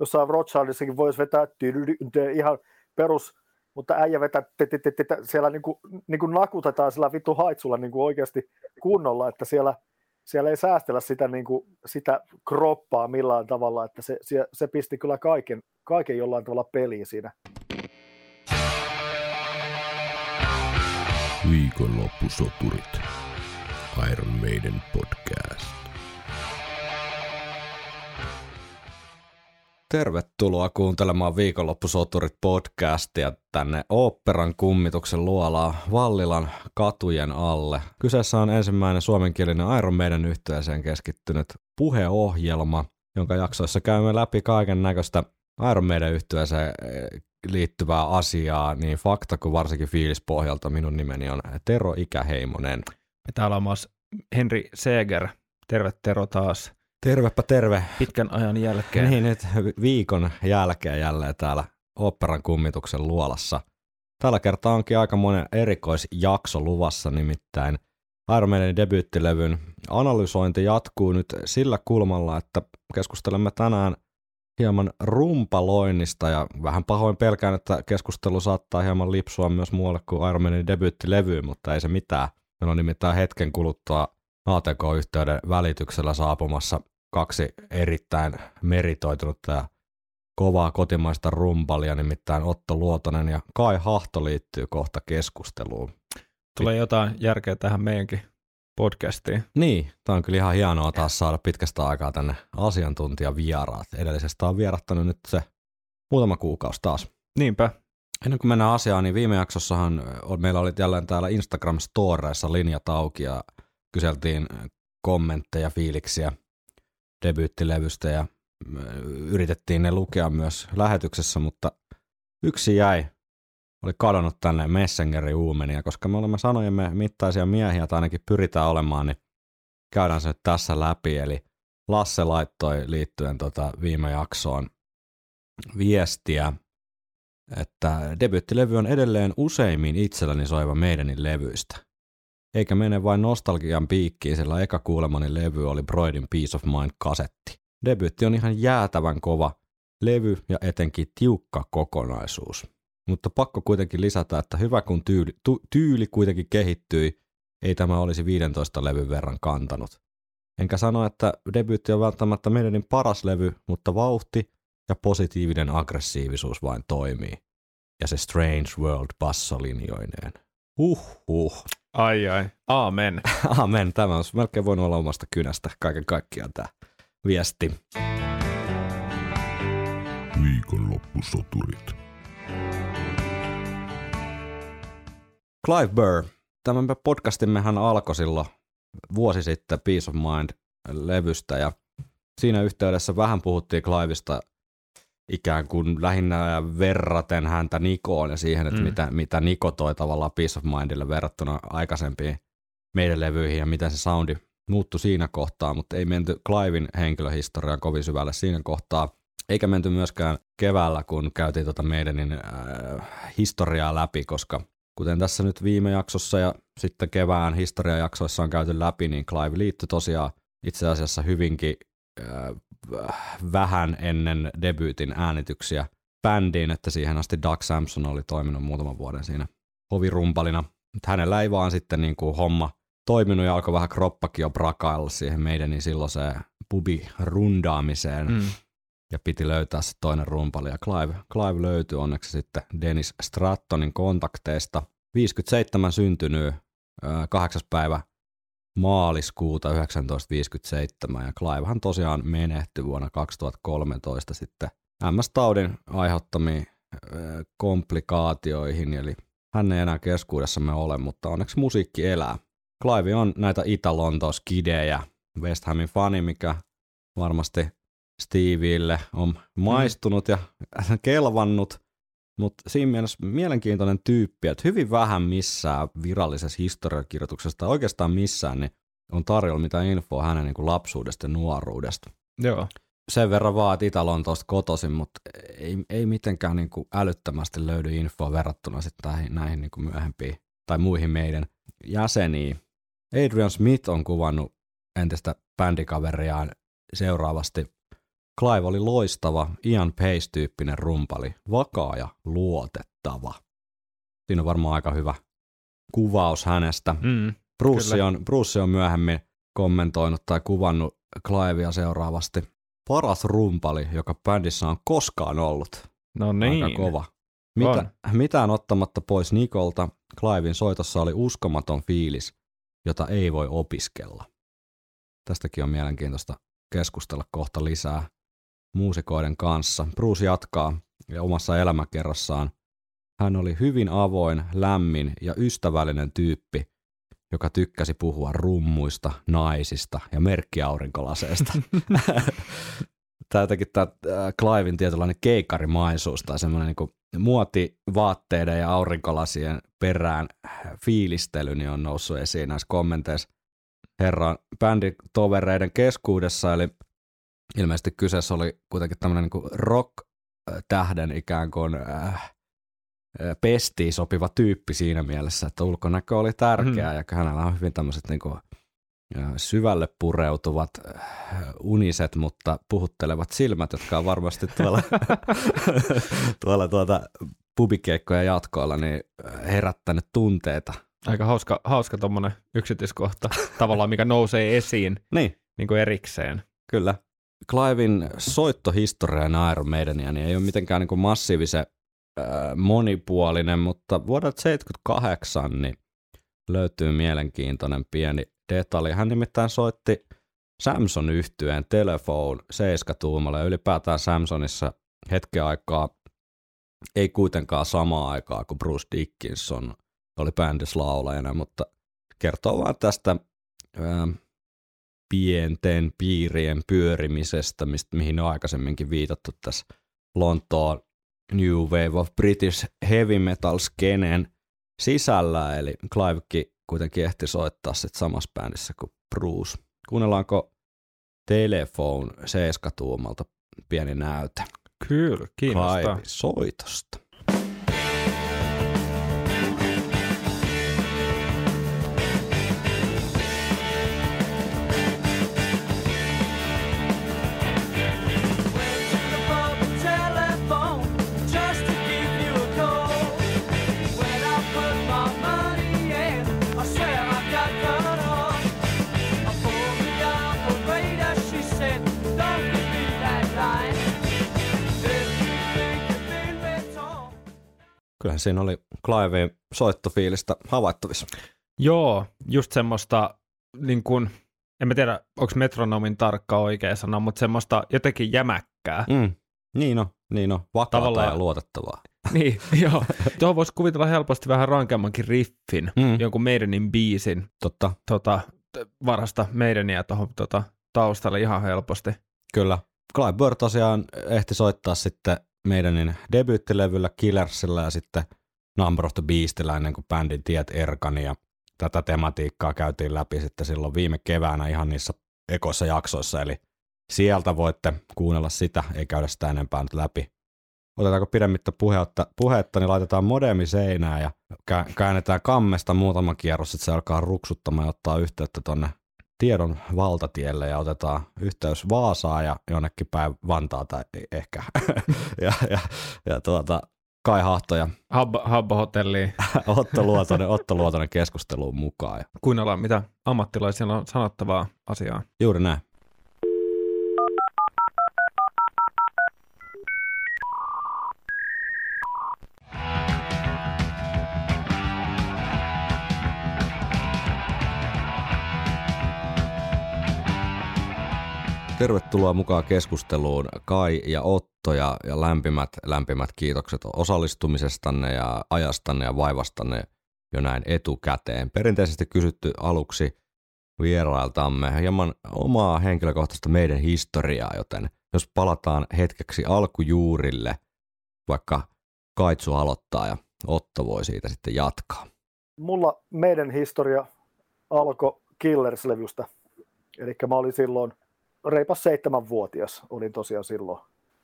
jossain Rothschildissakin voisi vetää ihan perus, mutta äijä vetää, siellä niinku, niinku nakutetaan sillä vittu haitsulla niinku oikeasti kunnolla, että siellä, siellä ei säästellä sitä, niinku, sitä kroppaa millään tavalla, että se, se, se pisti kyllä kaiken, kaiken jollain tavalla peliin siinä. Viikonloppusoturit. Iron Maiden podcast. Tervetuloa kuuntelemaan Viikonloppusoturit podcastia tänne Oopperan kummituksen luolaa Vallilan katujen alle. Kyseessä on ensimmäinen suomenkielinen Iron Maiden yhteiseen keskittynyt puheohjelma, jonka jaksoissa käymme läpi kaiken näköistä Iron Maiden yhteiseen eh, liittyvää asiaa, niin fakta kuin varsinkin fiilispohjalta minun nimeni on Tero Ikäheimonen. Ja täällä on myös Henri Seger. Terve Tero taas. Tervepä terve. Pitkän ajan jälkeen. Niin, nyt viikon jälkeen jälleen täällä operan kummituksen luolassa. Tällä kertaa onkin aika monen erikoisjakso luvassa, nimittäin Iron Maiden debyyttilevyn analysointi jatkuu nyt sillä kulmalla, että keskustelemme tänään hieman rumpaloinnista ja vähän pahoin pelkään, että keskustelu saattaa hieman lipsua myös muualle kuin Iron Maiden debyyttilevyyn, mutta ei se mitään. Meillä on nimittäin hetken kuluttua ATK-yhteyden välityksellä saapumassa kaksi erittäin meritoitunutta ja kovaa kotimaista rumpalia, nimittäin Otto Luotonen ja Kai Hahto liittyy kohta keskusteluun. Tulee jotain järkeä tähän meidänkin podcastiin. Niin, tämä on kyllä ihan hienoa taas saada pitkästä aikaa tänne asiantuntijavieraat. Edellisestä on vierattanut nyt se muutama kuukausi taas. Niinpä. Ennen kuin mennään asiaan, niin viime jaksossahan meillä oli jälleen täällä Instagram-storeissa linjat auki ja kyseltiin kommentteja, fiiliksiä debyyttilevystä ja yritettiin ne lukea myös lähetyksessä, mutta yksi jäi, oli kadonnut tänne Messengerin uumenia, koska me olemme sanojemme mittaisia miehiä, tai ainakin pyritään olemaan, niin käydään se nyt tässä läpi. Eli Lasse laittoi liittyen tota viime jaksoon viestiä, että debyyttilevy on edelleen useimmin itselläni soiva meidänin levyistä. Eikä mene vain nostalgian piikkiin, sillä eka kuulemani levy oli Broidin Peace of Mind-kasetti. Debyytti on ihan jäätävän kova levy ja etenkin tiukka kokonaisuus. Mutta pakko kuitenkin lisätä, että hyvä kun tyyli, tu, tyyli kuitenkin kehittyi, ei tämä olisi 15 levyn verran kantanut. Enkä sano, että debyytti on välttämättä meidän paras levy, mutta vauhti ja positiivinen aggressiivisuus vain toimii. Ja se Strange World bassolinjoineen. Huh huh. Ai ai. Aamen. Aamen. Tämä on melkein voinut olla omasta kynästä kaiken kaikkiaan tämä viesti. Viikonloppusoturit. Clive Burr. Tämän podcastimmehan alkoi silloin vuosi sitten Peace of Mind-levystä ja siinä yhteydessä vähän puhuttiin Cliveista ikään kuin lähinnä verraten häntä Nikoon ja siihen, että mm. mitä, mitä Niko toi tavallaan Peace of Mindille verrattuna aikaisempiin meidän levyihin ja miten se soundi muuttui siinä kohtaa, mutta ei menty Clivein henkilöhistoriaan kovin syvälle siinä kohtaa, eikä menty myöskään keväällä, kun käytiin tota meidänin äh, historiaa läpi, koska kuten tässä nyt viime jaksossa ja sitten kevään historiajaksoissa on käyty läpi, niin Clive liittyi tosiaan itse asiassa hyvinkin äh, vähän ennen debyytin äänityksiä bändiin, että siihen asti Doug Samson oli toiminut muutaman vuoden siinä hovirumpalina. Mutta hänellä ei vaan sitten niin kuin homma toiminut ja alkoi vähän kroppakin jo brakailla siihen meidän niin silloin se pubi rundaamiseen. Mm. Ja piti löytää se toinen rumpali ja Clive, Clive löytyi onneksi sitten Dennis Strattonin kontakteista. 57 syntynyt, 8. päivä maaliskuuta 1957 ja Clivehan tosiaan menehtyi vuonna 2013 sitten MS-taudin aiheuttamiin komplikaatioihin, eli hän ei enää keskuudessamme ole, mutta onneksi musiikki elää. Clive on näitä Itä-Lontoon skidejä, West Hamin fani, mikä varmasti Steville on maistunut ja kelvannut, mutta siinä mielessä mielenkiintoinen tyyppi, että hyvin vähän missään virallisessa historiakirjoituksessa tai oikeastaan missään niin on tarjolla mitään infoa hänen niin kuin lapsuudesta ja nuoruudesta. Joo. Sen verran vaan, että Itä-Lontoosta kotoisin, mutta ei, ei mitenkään niin kuin älyttömästi löydy infoa verrattuna sitten näihin, näihin niin kuin myöhempiin tai muihin meidän jäseniin. Adrian Smith on kuvannut entistä bändikaveriaan seuraavasti Clive oli loistava, Ian Pace-tyyppinen rumpali, vakaa ja luotettava. Siinä on varmaan aika hyvä kuvaus hänestä. Mm. Bruce kyllä. on, Bruce on myöhemmin kommentoinut tai kuvannut Clivea seuraavasti. Paras rumpali, joka bändissä on koskaan ollut. No niin. Aika kova. Mitä, mitään ottamatta pois Nikolta, Clivein soitossa oli uskomaton fiilis, jota ei voi opiskella. Tästäkin on mielenkiintoista keskustella kohta lisää muusikoiden kanssa. Bruce jatkaa ja omassa elämäkerrassaan. Hän oli hyvin avoin, lämmin ja ystävällinen tyyppi, joka tykkäsi puhua rummuista, naisista ja merkkiaurinkolaseista. tämä jotenkin tämä Clivein tietynlainen keikkarimaisuus tai semmoinen niin muotivaatteiden ja aurinkolasien perään fiilistely niin on noussut esiin näissä kommenteissa herran bänditovereiden keskuudessa, eli ilmeisesti kyseessä oli kuitenkin tämmöinen niin rock-tähden ikään kuin äh, pestiin sopiva tyyppi siinä mielessä, että ulkonäkö oli tärkeää mm. ja hänellä on hyvin tämmöiset niin kuin, syvälle pureutuvat uniset, mutta puhuttelevat silmät, jotka on varmasti tuolla, tuolla tuota pubikeikkoja jatkoilla niin herättänyt tunteita. Aika hauska, hauska tuommoinen yksityiskohta tavallaan, mikä nousee esiin niin. Niin kuin erikseen. Kyllä. Clivein soittohistoria Iron Maidenia niin ei ole mitenkään niin massiivisen äh, monipuolinen, mutta vuodelta 1978 niin löytyy mielenkiintoinen pieni detalji. Hän nimittäin soitti Samson yhtyeen Telephone 7 ja ylipäätään Samsonissa hetken aikaa, ei kuitenkaan samaa aikaa kuin Bruce Dickinson oli bändissä laulajana, mutta kertoo vaan tästä ää, pienten piirien pyörimisestä, mistä, mihin on aikaisemminkin viitattu tässä Lontoon New Wave of British Heavy Metal skeneen sisällä, eli Clivekin kuitenkin ehti soittaa sitten samassa bändissä kuin Bruce. Kuunnellaanko Telephone 7 tuumalta pieni näyte? Kyllä, kiinnostaa. Clive soitosta. Kyllähän siinä oli Cliveen soittofiilistä havaittavissa. Joo, just semmoista, niin kuin, en mä tiedä, onko metronomin tarkka oikea sana, mutta semmoista jotenkin jämäkkää. Mm. Niin on, niin on. Vakaata Tavallaan... ja luotettavaa. Niin, joo. Tuohon voisi kuvitella helposti vähän rankemmankin riffin, mm. jonkun Maidenin biisin. Totta. Tota, varhasta Maidenia tuohon tota, taustalle ihan helposti. Kyllä. Clive Burr tosiaan ehti soittaa sitten meidänin debyyttilevyllä Killersillä ja sitten Number of the Beastillä ennen kuin bändin tiet erkani ja tätä tematiikkaa käytiin läpi sitten silloin viime keväänä ihan niissä ekoissa jaksoissa, eli sieltä voitte kuunnella sitä, ei käydä sitä enempää nyt läpi. Otetaanko pidemmittä puhetta, puhetta niin laitetaan modemi seinään ja käännetään kammesta muutama kierros, että se alkaa ruksuttamaan ja ottaa yhteyttä tonne tiedon valtatielle ja otetaan yhteys Vaasaa ja jonnekin päin Vantaata ehkä. ja, ja, ja tuota, Kai Hahto ja Habba, Habba Hotelliin. Otto Luotonen, Otto Luotonen keskusteluun mukaan. Kuunnellaan, mitä ammattilaisilla on sanottavaa asiaa. Juuri näin. Tervetuloa mukaan keskusteluun Kai ja Otto ja, ja lämpimät, lämpimät kiitokset osallistumisestanne ja ajastanne ja vaivastanne jo näin etukäteen. Perinteisesti kysytty aluksi vierailtamme hieman omaa henkilökohtaista meidän historiaa, joten jos palataan hetkeksi alkujuurille, vaikka Kaitsu aloittaa ja Otto voi siitä sitten jatkaa. Mulla meidän historia alkoi Killers-levystä. Eli mä olin silloin reipas seitsemänvuotias olin tosiaan silloin.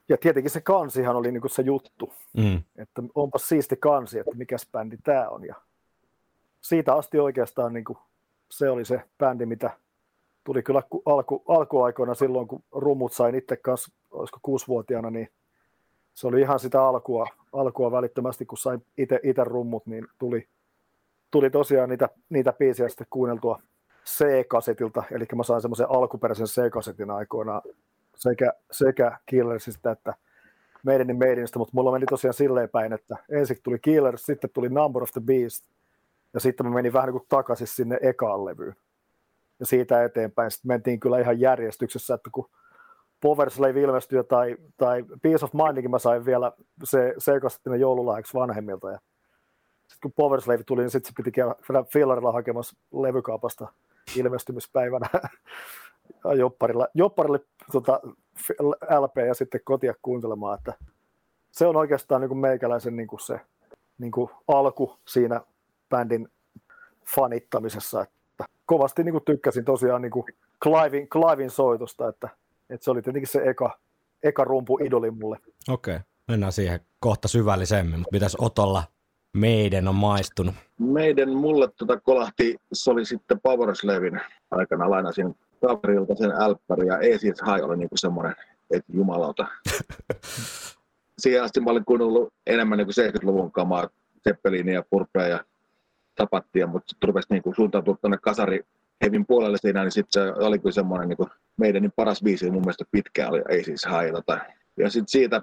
Ja tietenkin se kansihan oli niin kuin se juttu, mm. että onpa siisti kansi, että mikä bändi tämä on. Ja siitä asti oikeastaan niin kuin se oli se bändi, mitä tuli kyllä alku, alkuaikoina silloin, kun rummut sain itse kanssa, olisiko kuusivuotiaana, niin se oli ihan sitä alkua, alkua välittömästi, kun sain itse rummut, niin tuli, tuli tosiaan niitä, niitä biisejä sitten kuunneltua C-kasetilta, eli mä sain semmoisen alkuperäisen C-kasetin aikoina sekä, sekä Killersista että meidän Maidenista, mutta mulla meni tosiaan silleen päin, että ensin tuli Killers, sitten tuli Number of the Beast, ja sitten mä menin vähän niin kuin takaisin sinne ekaan levyyn. Ja siitä eteenpäin sitten mentiin kyllä ihan järjestyksessä, että kun Power Slave ilmestyi tai, tai Peace of Mindinkin mä sain vielä se seikastettinen joululahjaksi vanhemmilta. Ja sitten kun Power Slave tuli, niin sitten se piti käydä fillarilla hakemassa levykaupasta ilmestymispäivänä jopparilla, jopparille tota, LP ja sitten kotia kuuntelemaan, että se on oikeastaan niin kuin meikäläisen niin kuin se niin kuin alku siinä bändin fanittamisessa, että kovasti niin kuin tykkäsin tosiaan niin kuin Clivein, Clivein soitosta, että, että se oli tietenkin se eka, eka rumpu idoli mulle. Okei, okay. mennään siihen kohta syvällisemmin, mutta mitäs Otolla meidän on maistunut? Meidän mulle tota kolahti, se oli sitten Powerslavin aikana, lainasin kaverilta sen älppäri ja Easy High oli niinku semmoinen, että jumalauta. Siihen asti mä olin kuunnellut enemmän niinku 70-luvun kamaa, Zeppelinia ja Purpea ja Tapattia, mutta sitten rupesi niinku suuntautua tuonne kasari hevin puolelle siinä, niin sitten se oli kyllä semmoinen niinku meidän niin paras biisi mun mielestä pitkään oli Ei siis Tota. Ja sitten siitä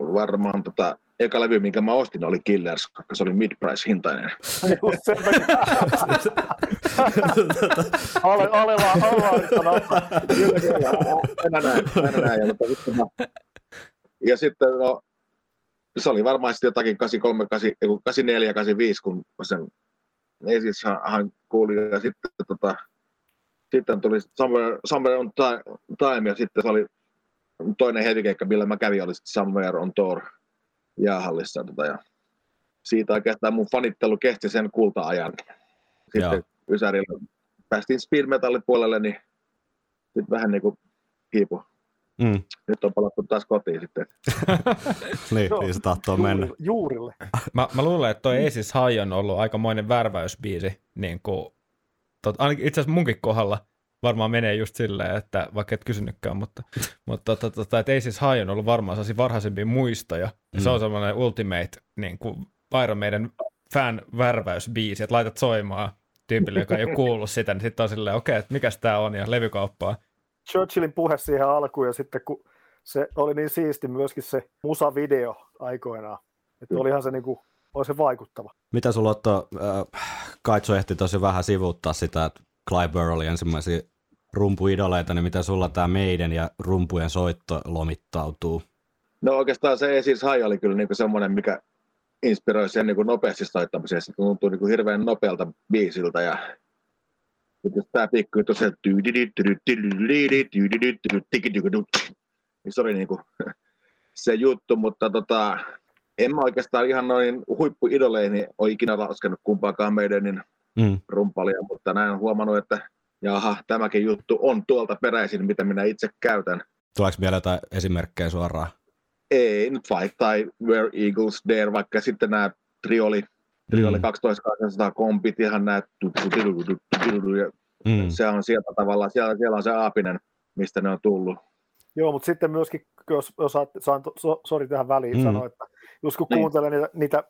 varmaan tota, eka levy, minkä mä ostin, oli Killers, koska se oli mid-price hintainen. Just sen Ale, ale vaan, ale vaan, Kyllä, näin, mennä näin. Ja, mutta sitten mä... ja sitten no, se oli varmaan sitten jotakin 83, 84, 85, kun sen ei siis hän kuuli, ja sitten, tota, sitten tuli Somewhere, Somewhere on Time, ja sitten se oli toinen hetikeikka, millä mä kävin, oli sitten Somewhere on Tour jäähallissa. Tota, ja siitä oikeastaan mun fanittelu kesti sen kulta-ajan. Sitten Joo. Ysärillä päästiin speed metallin puolelle, niin sitten vähän niin kuin hiipu. Mm. Nyt on palattu taas kotiin sitten. niin, niin se tahtoo juurille, mennä. Juurille. mä, mä luulen, että toi Aces High on ollut aikamoinen värväysbiisi. Niin kuin, tot, ainakin itse asiassa munkin kohdalla varmaan menee just silleen, että vaikka et kysynytkään, mutta, mutta tota, tota, että Aces High on ollut varmaan sellaisia varhaisempia muistoja. Ja mm. se on semmoinen ultimate niin kuin Iron Maiden fan värväysbiisi, että laitat soimaan tyypille, joka ei ole kuullut sitä, niin sitten on silleen, okei, okay, että mikäs tämä on, ja levykauppaa. Churchillin puhe siihen alkuun, ja sitten kun se oli niin siisti myöskin se musavideo aikoinaan, että olihan se niinku, oli se vaikuttava. Mitä sulla Otto, äh, Kaitso ehti tosi vähän sivuuttaa sitä, että Clive Burr oli ensimmäisiä rumpuidoleita, niin mitä sulla tämä meidän ja rumpujen soitto lomittautuu? No oikeastaan se siis Hai oli kyllä niinku semmoinen, mikä inspiroi sen niin nopeasti soittamiseen. Se tuntuu niin kuin hirveän nopealta biisiltä ja tämä pikku juttu se niin se oli niin kuin se juttu, mutta tota, en mä oikeastaan ihan noin huippuidoleihin ole ikinä laskenut kumpaakaan meidän mm. rumpalia, mutta näin on huomannut, että jaha, tämäkin juttu on tuolta peräisin, mitä minä itse käytän. Tuleeko vielä jotain esimerkkejä suoraan? Ei, nyt Fight tai Where Eagles Dare, vaikka sitten nämä Trioli, Trioli mm. 12200 kompit, ihan nämä mm. se on sieltä tavallaan, siellä, siellä on se aapinen, mistä ne on tullut. Joo, mutta sitten myöskin, jos, jos saan, so, sori tähän väliin mm. sanoa, että just kun niin. kuuntelen niitä, niitä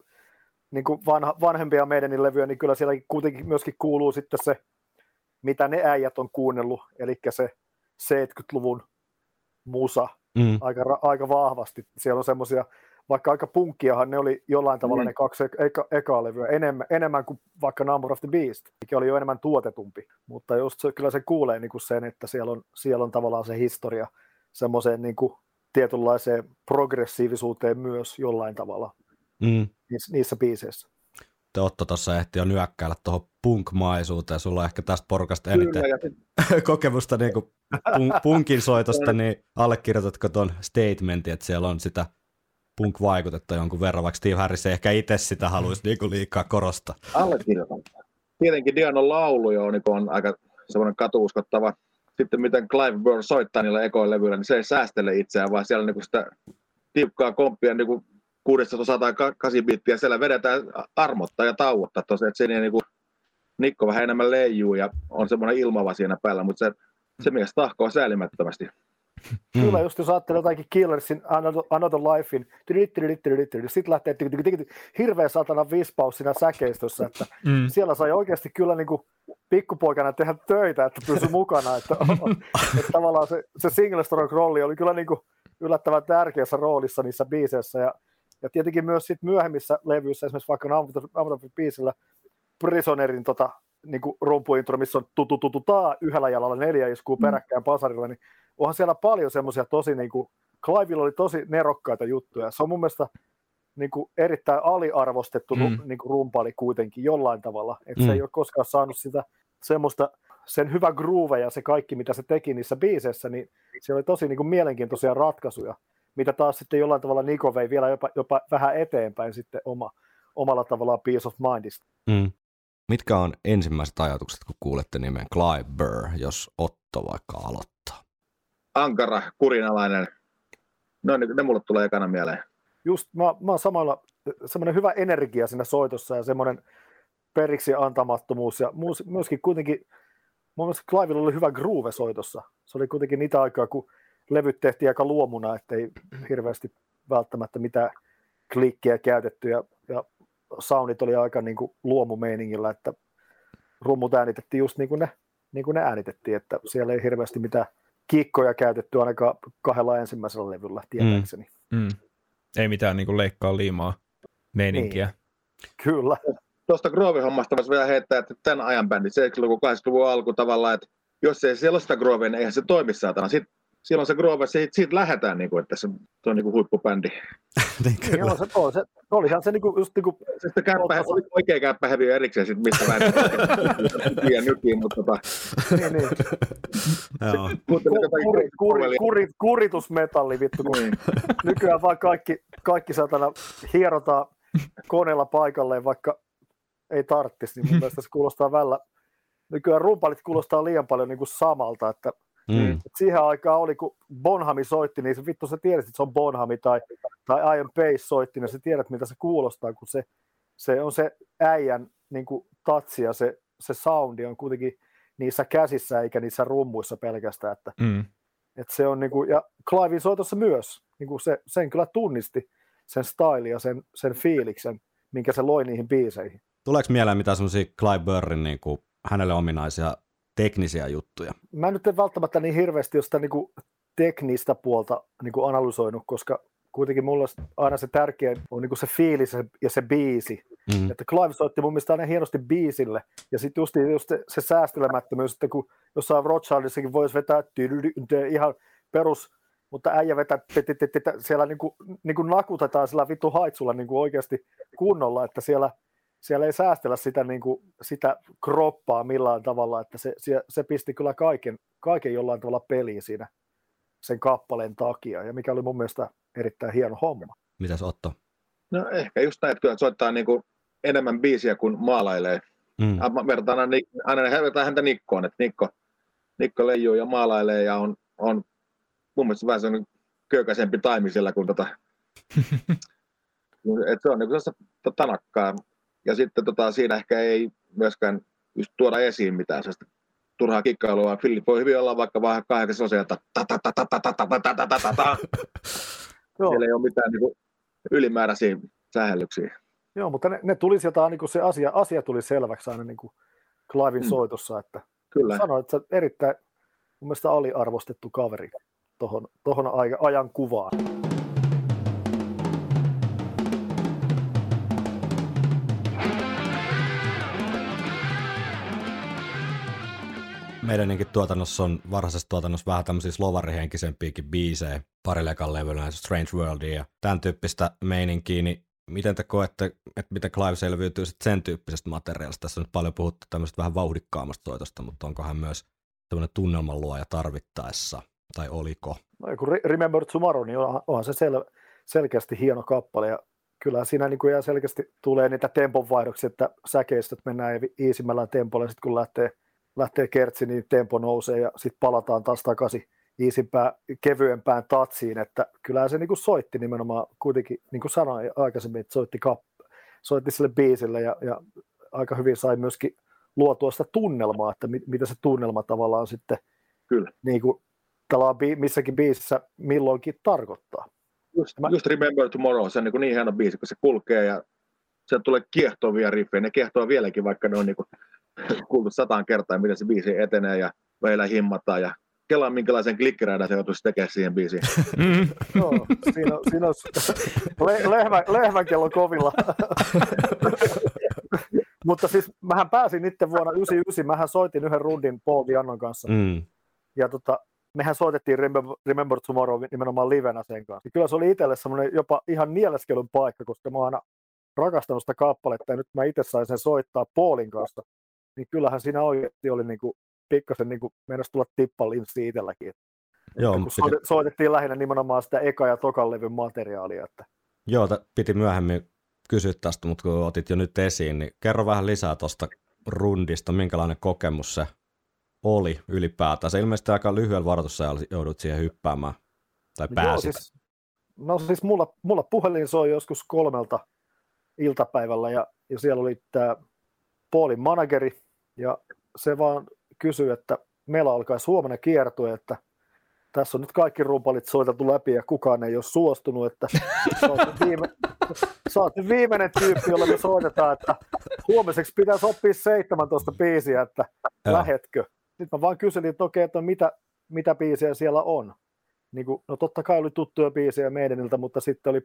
niin kuin vanha, vanhempia meidän levyjä, niin kyllä siellä kuitenkin myöskin kuuluu sitten se, mitä ne äijät on kuunnellut, eli se 70-luvun musa mm. aika, aika vahvasti. Siellä on semmoisia, vaikka aika punkkiahan ne oli jollain tavalla mm. ne kaksi eka, ekaa levyä, enemmän, enemmän kuin vaikka Number of the Beast, mikä oli jo enemmän tuotetumpi. Mutta just se, kyllä se kuulee niin kuin sen, että siellä on, siellä on tavallaan se historia semmoiseen niin kuin tietynlaiseen progressiivisuuteen myös jollain tavalla mm. niissä, niissä biiseissä. Te Otto tuossa ehti jo nyökkäillä tuohon punkmaisuuteen. Sulla on ehkä tästä porukasta eniten Kyllä, kokemusta niin kuin punk- punkin soitosta, niin allekirjoitatko tuon statementin, että siellä on sitä punk-vaikutetta jonkun verran, vaikka Steve Harris ei ehkä itse sitä haluaisi niin kuin liikaa korostaa. Allekirjoitan. Tietenkin Dianon laulu jo niin on aika semmoinen katuuskottava. Sitten miten Clive Burr soittaa niillä ekoilevyillä, niin se ei säästele itseään, vaan siellä niin kuin sitä tiukkaa komppia niin kuin 600 tai 8 biittiä siellä vedetään armotta ja tauotta tosiaan, että se niin kuin Nikko vähän enemmän leijuu ja on semmoinen ilmava siinä päällä, mutta se se mies tahkoa säälimättömästi. Mm. Kyllä, just jos ajattelee jotakin Killersin Another, Another Lifein, sitten lähtee hirveä satana vispaus siinä säkeistössä, että mm. siellä sai oikeasti kyllä niin kuin pikkupoikana tehdä töitä, että pysy mukana, että, että tavallaan se, se single stroke rolli oli kyllä niin kuin yllättävän tärkeässä roolissa niissä biiseissä, ja, ja tietenkin myös sit myöhemmissä levyissä, esimerkiksi vaikka Amazon biisillä Prisonerin tota, niin kuin rumpuintro, missä on tutu tutu taa yhdellä jalalla neljä iskuu mm. peräkkäin pasarilla, niin onhan siellä paljon semmoisia tosi, niin kuin, Clivella oli tosi nerokkaita juttuja. Se on mun mielestä niin kuin erittäin aliarvostettu mm. niin kuin rumpali kuitenkin jollain tavalla. Että mm. se ei ole koskaan saanut sitä semmoista, sen hyvä groove ja se kaikki, mitä se teki niissä biiseissä, niin se oli tosi niin kuin mielenkiintoisia ratkaisuja, mitä taas sitten jollain tavalla Niko vei vielä jopa, jopa vähän eteenpäin sitten oma, omalla tavallaan Peace of Mindista. Mm. Mitkä on ensimmäiset ajatukset, kun kuulette nimen Clive Burr, jos Otto vaikka aloittaa? Ankara, kurinalainen. No ne, ne mulle tulee ekana mieleen. Just, mä, mä oon samalla, semmoinen hyvä energia siinä soitossa ja semmoinen periksi antamattomuus ja myöskin kuitenkin, mun mielestä Clivella oli hyvä groove soitossa. Se oli kuitenkin niitä aikaa, kun levyt tehtiin aika luomuna, ettei hirveästi välttämättä mitään klikkiä käytetty ja, ja soundit oli aika niin kuin luomumeiningillä, että rummut äänitettiin just niin kuin ne, niin kuin ne äänitettiin, että siellä ei hirveästi mitään kikkoja käytetty ainakaan kahdella ensimmäisellä levyllä, tietääkseni. Mm. Mm. Ei mitään niin kuin leikkaa liimaa meininkiä. Niin. Kyllä. Tuosta Groove-hommasta voisi vielä heittää, että tämän ajan bändi, 70-luvun, 80-luvun alku tavallaan, että jos ei siellä ole sitä Grovea, niin eihän se toimi saatana. Sitten silloin se Grove, siitä, siitä lähdetään, niin kuin, että se, se on niin kuin huippubändi. niin, kyllä. Joo, se, on, se, olihan se niin kuin, just niin kuin... Se käppä, oli oikea käppähäviö erikseen, sit, mistä lähdetään ja nykiin, mutta tota... niin, niin. Joo. Kuri, kuri, kuri, kuritusmetalli vittu, kun niin. nykyään vaan kaikki, kaikki satana hierotaan koneella paikalleen, vaikka ei tarttisi, niin mun mielestä se kuulostaa välillä, nykyään rumpalit kuulostaa liian paljon niin kuin samalta, että Mm. Et siihen aikaan oli, kun Bonhami soitti, niin se vittu sä tiedät, että se on Bonhami tai, tai Iron Pace soitti, niin sä tiedät, mitä se kuulostaa, kun se, se on se äijän niin kuin tatsi ja se, se soundi on kuitenkin niissä käsissä eikä niissä rummuissa pelkästään. Että, mm. että se on niin kuin, ja Clivein soitossa myös, niin kuin se, sen kyllä tunnisti, sen style ja sen, sen fiiliksen, minkä se loi niihin biiseihin. Tuleeko mieleen mitään semmoisia Clive Burrin niin kuin hänelle ominaisia teknisiä juttuja? Mä nyt en välttämättä niin hirveästi sitä niin kuin teknistä puolta niin kuin analysoinut, koska kuitenkin mulla aina se tärkein on niin kuin se fiilis ja se biisi. Mm-hmm. Että Clive soitti mun mielestä aina hienosti biisille. Ja sitten just, just se, se säästelemättömyys, että kun jossain Rothschildissakin voisi vetää ihan perus, mutta äijä vetää, siellä niin kuin, niin kuin nakutetaan sillä vittu haitsulla niin kuin oikeasti kunnolla, että siellä – siellä ei säästellä sitä, niin kuin, sitä kroppaa millään tavalla, että se, se, se pisti kyllä kaiken, kaiken jollain tavalla peliin siinä sen kappaleen takia, ja mikä oli mun mielestä erittäin hieno homma. Mitäs Otto? No ehkä just näin, että kyllä soittaa niin kuin enemmän biisiä kuin maalailee. Mm. Vertaan aina, aina häntä Nikkoon, että Nikko, Nikko leijuu ja maalailee ja on, on mun mielestä vähän sellainen köykäisempi taimi siellä kuin tota, että se on niin kuin tanakkaa ja sitten tota, siinä ehkä ei myöskään just tuoda esiin mitään sellaista turhaa kikkailua. Filip voi hyvin olla vaikka vähän kahdeksan osia, Siellä ei ole mitään niin ylimääräisiä sähellyksiä. Joo, mutta ne, ne tulisi jotain, niin se asia, asia tuli selväksi aina niin kuin Clivein soitossa, että Kyllä. sanoit, että erittäin mun mielestä aliarvostettu kaveri tuohon tohon ajan kuvaan. Meidänkin tuotannossa on varhaisessa tuotannossa vähän tämmöisiä slovarihenkisempiäkin biisejä pari lekan levyllä, Strange Worldia ja tämän tyyppistä meininkiä, niin miten te koette, että miten Clive selviytyy sen tyyppisestä materiaalista? Tässä on nyt paljon puhuttu tämmöistä vähän vauhdikkaammasta soitosta, mutta onkohan myös tämmöinen tunnelman luoja tarvittaessa, tai oliko? No, kun Remember Tomorrow, niin onhan se sel- selkeästi hieno kappale, ja kyllä siinä niin kuin selkeästi tulee niitä temponvaihdoksia, että säkeistöt mennään iisimmällä tempolla, ja sitten kun lähtee – lähtee kertsi, niin tempo nousee ja sitten palataan taas takaisin iisimpään, kevyempään tatsiin, että kyllähän se niin soitti nimenomaan kuitenkin, niin kuin sanoin aikaisemmin, että soitti, kap, soitti sille biisille ja, ja aika hyvin sai myöskin luotua sitä tunnelmaa, että mit, mitä se tunnelma tavallaan sitten Kyllä. Niin kuin bi- missäkin biisissä milloinkin tarkoittaa. Just, Mä... just Remember Tomorrow, se on niin, niin hieno biisi, kun se kulkee ja se tulee kiehtovia riffejä. Ne kiehtoo vieläkin, vaikka ne on niin kuin, kuultu sataan kertaa, miten se biisi etenee ja vielä himmataan ja kelaa minkälaisen klikkiradan se joutuisi tekemään siihen biisiin. Mm. Joo, siinä, siinä olisi le- lehmä, lehmän kello kovilla. Mutta siis mähän pääsin itse vuonna 99, mähän soitin yhden rundin Paul Diannon kanssa. Mm. Ja tota, mehän soitettiin Remember, Remember Tomorrow nimenomaan livenä sen kanssa. Ja kyllä se oli itselle semmoinen jopa ihan nieleskelyn paikka, koska mä oon aina rakastanut sitä kappaletta ja nyt mä itse sain sen soittaa Paulin kanssa. Niin kyllähän siinä oikeasti oli niinku pikkasen niin mennä tulla tippalinssi itselläkin. Joo, kun piti... soitettiin lähinnä nimenomaan sitä eka- ja tokan levyn materiaalia. Että... Joo, t- piti myöhemmin kysyä tästä, mutta kun otit jo nyt esiin, niin kerro vähän lisää tuosta rundista, minkälainen kokemus se oli ylipäätään. Se ilmeisesti aika lyhyellä varoitussajalla joudut siihen hyppäämään, tai pääsit. Joo, siis, no siis mulla, mulla puhelin soi joskus kolmelta iltapäivällä, ja, ja siellä oli tämä Paulin manageri, ja se vaan kysyi, että meillä alkaisi huomenna kiertue, että tässä on nyt kaikki rumpalit soiteltu läpi ja kukaan ei ole suostunut, että sä oot, viime, sä oot viimeinen tyyppi, jolla me soitetaan, että huomiseksi pitäisi oppia 17 biisiä, että lähetkö. Sitten mä vaan kyselin, että okei, että mitä, mitä biisiä siellä on. Niin kuin, no totta kai oli tuttuja biisejä meidäniltä, mutta sitten oli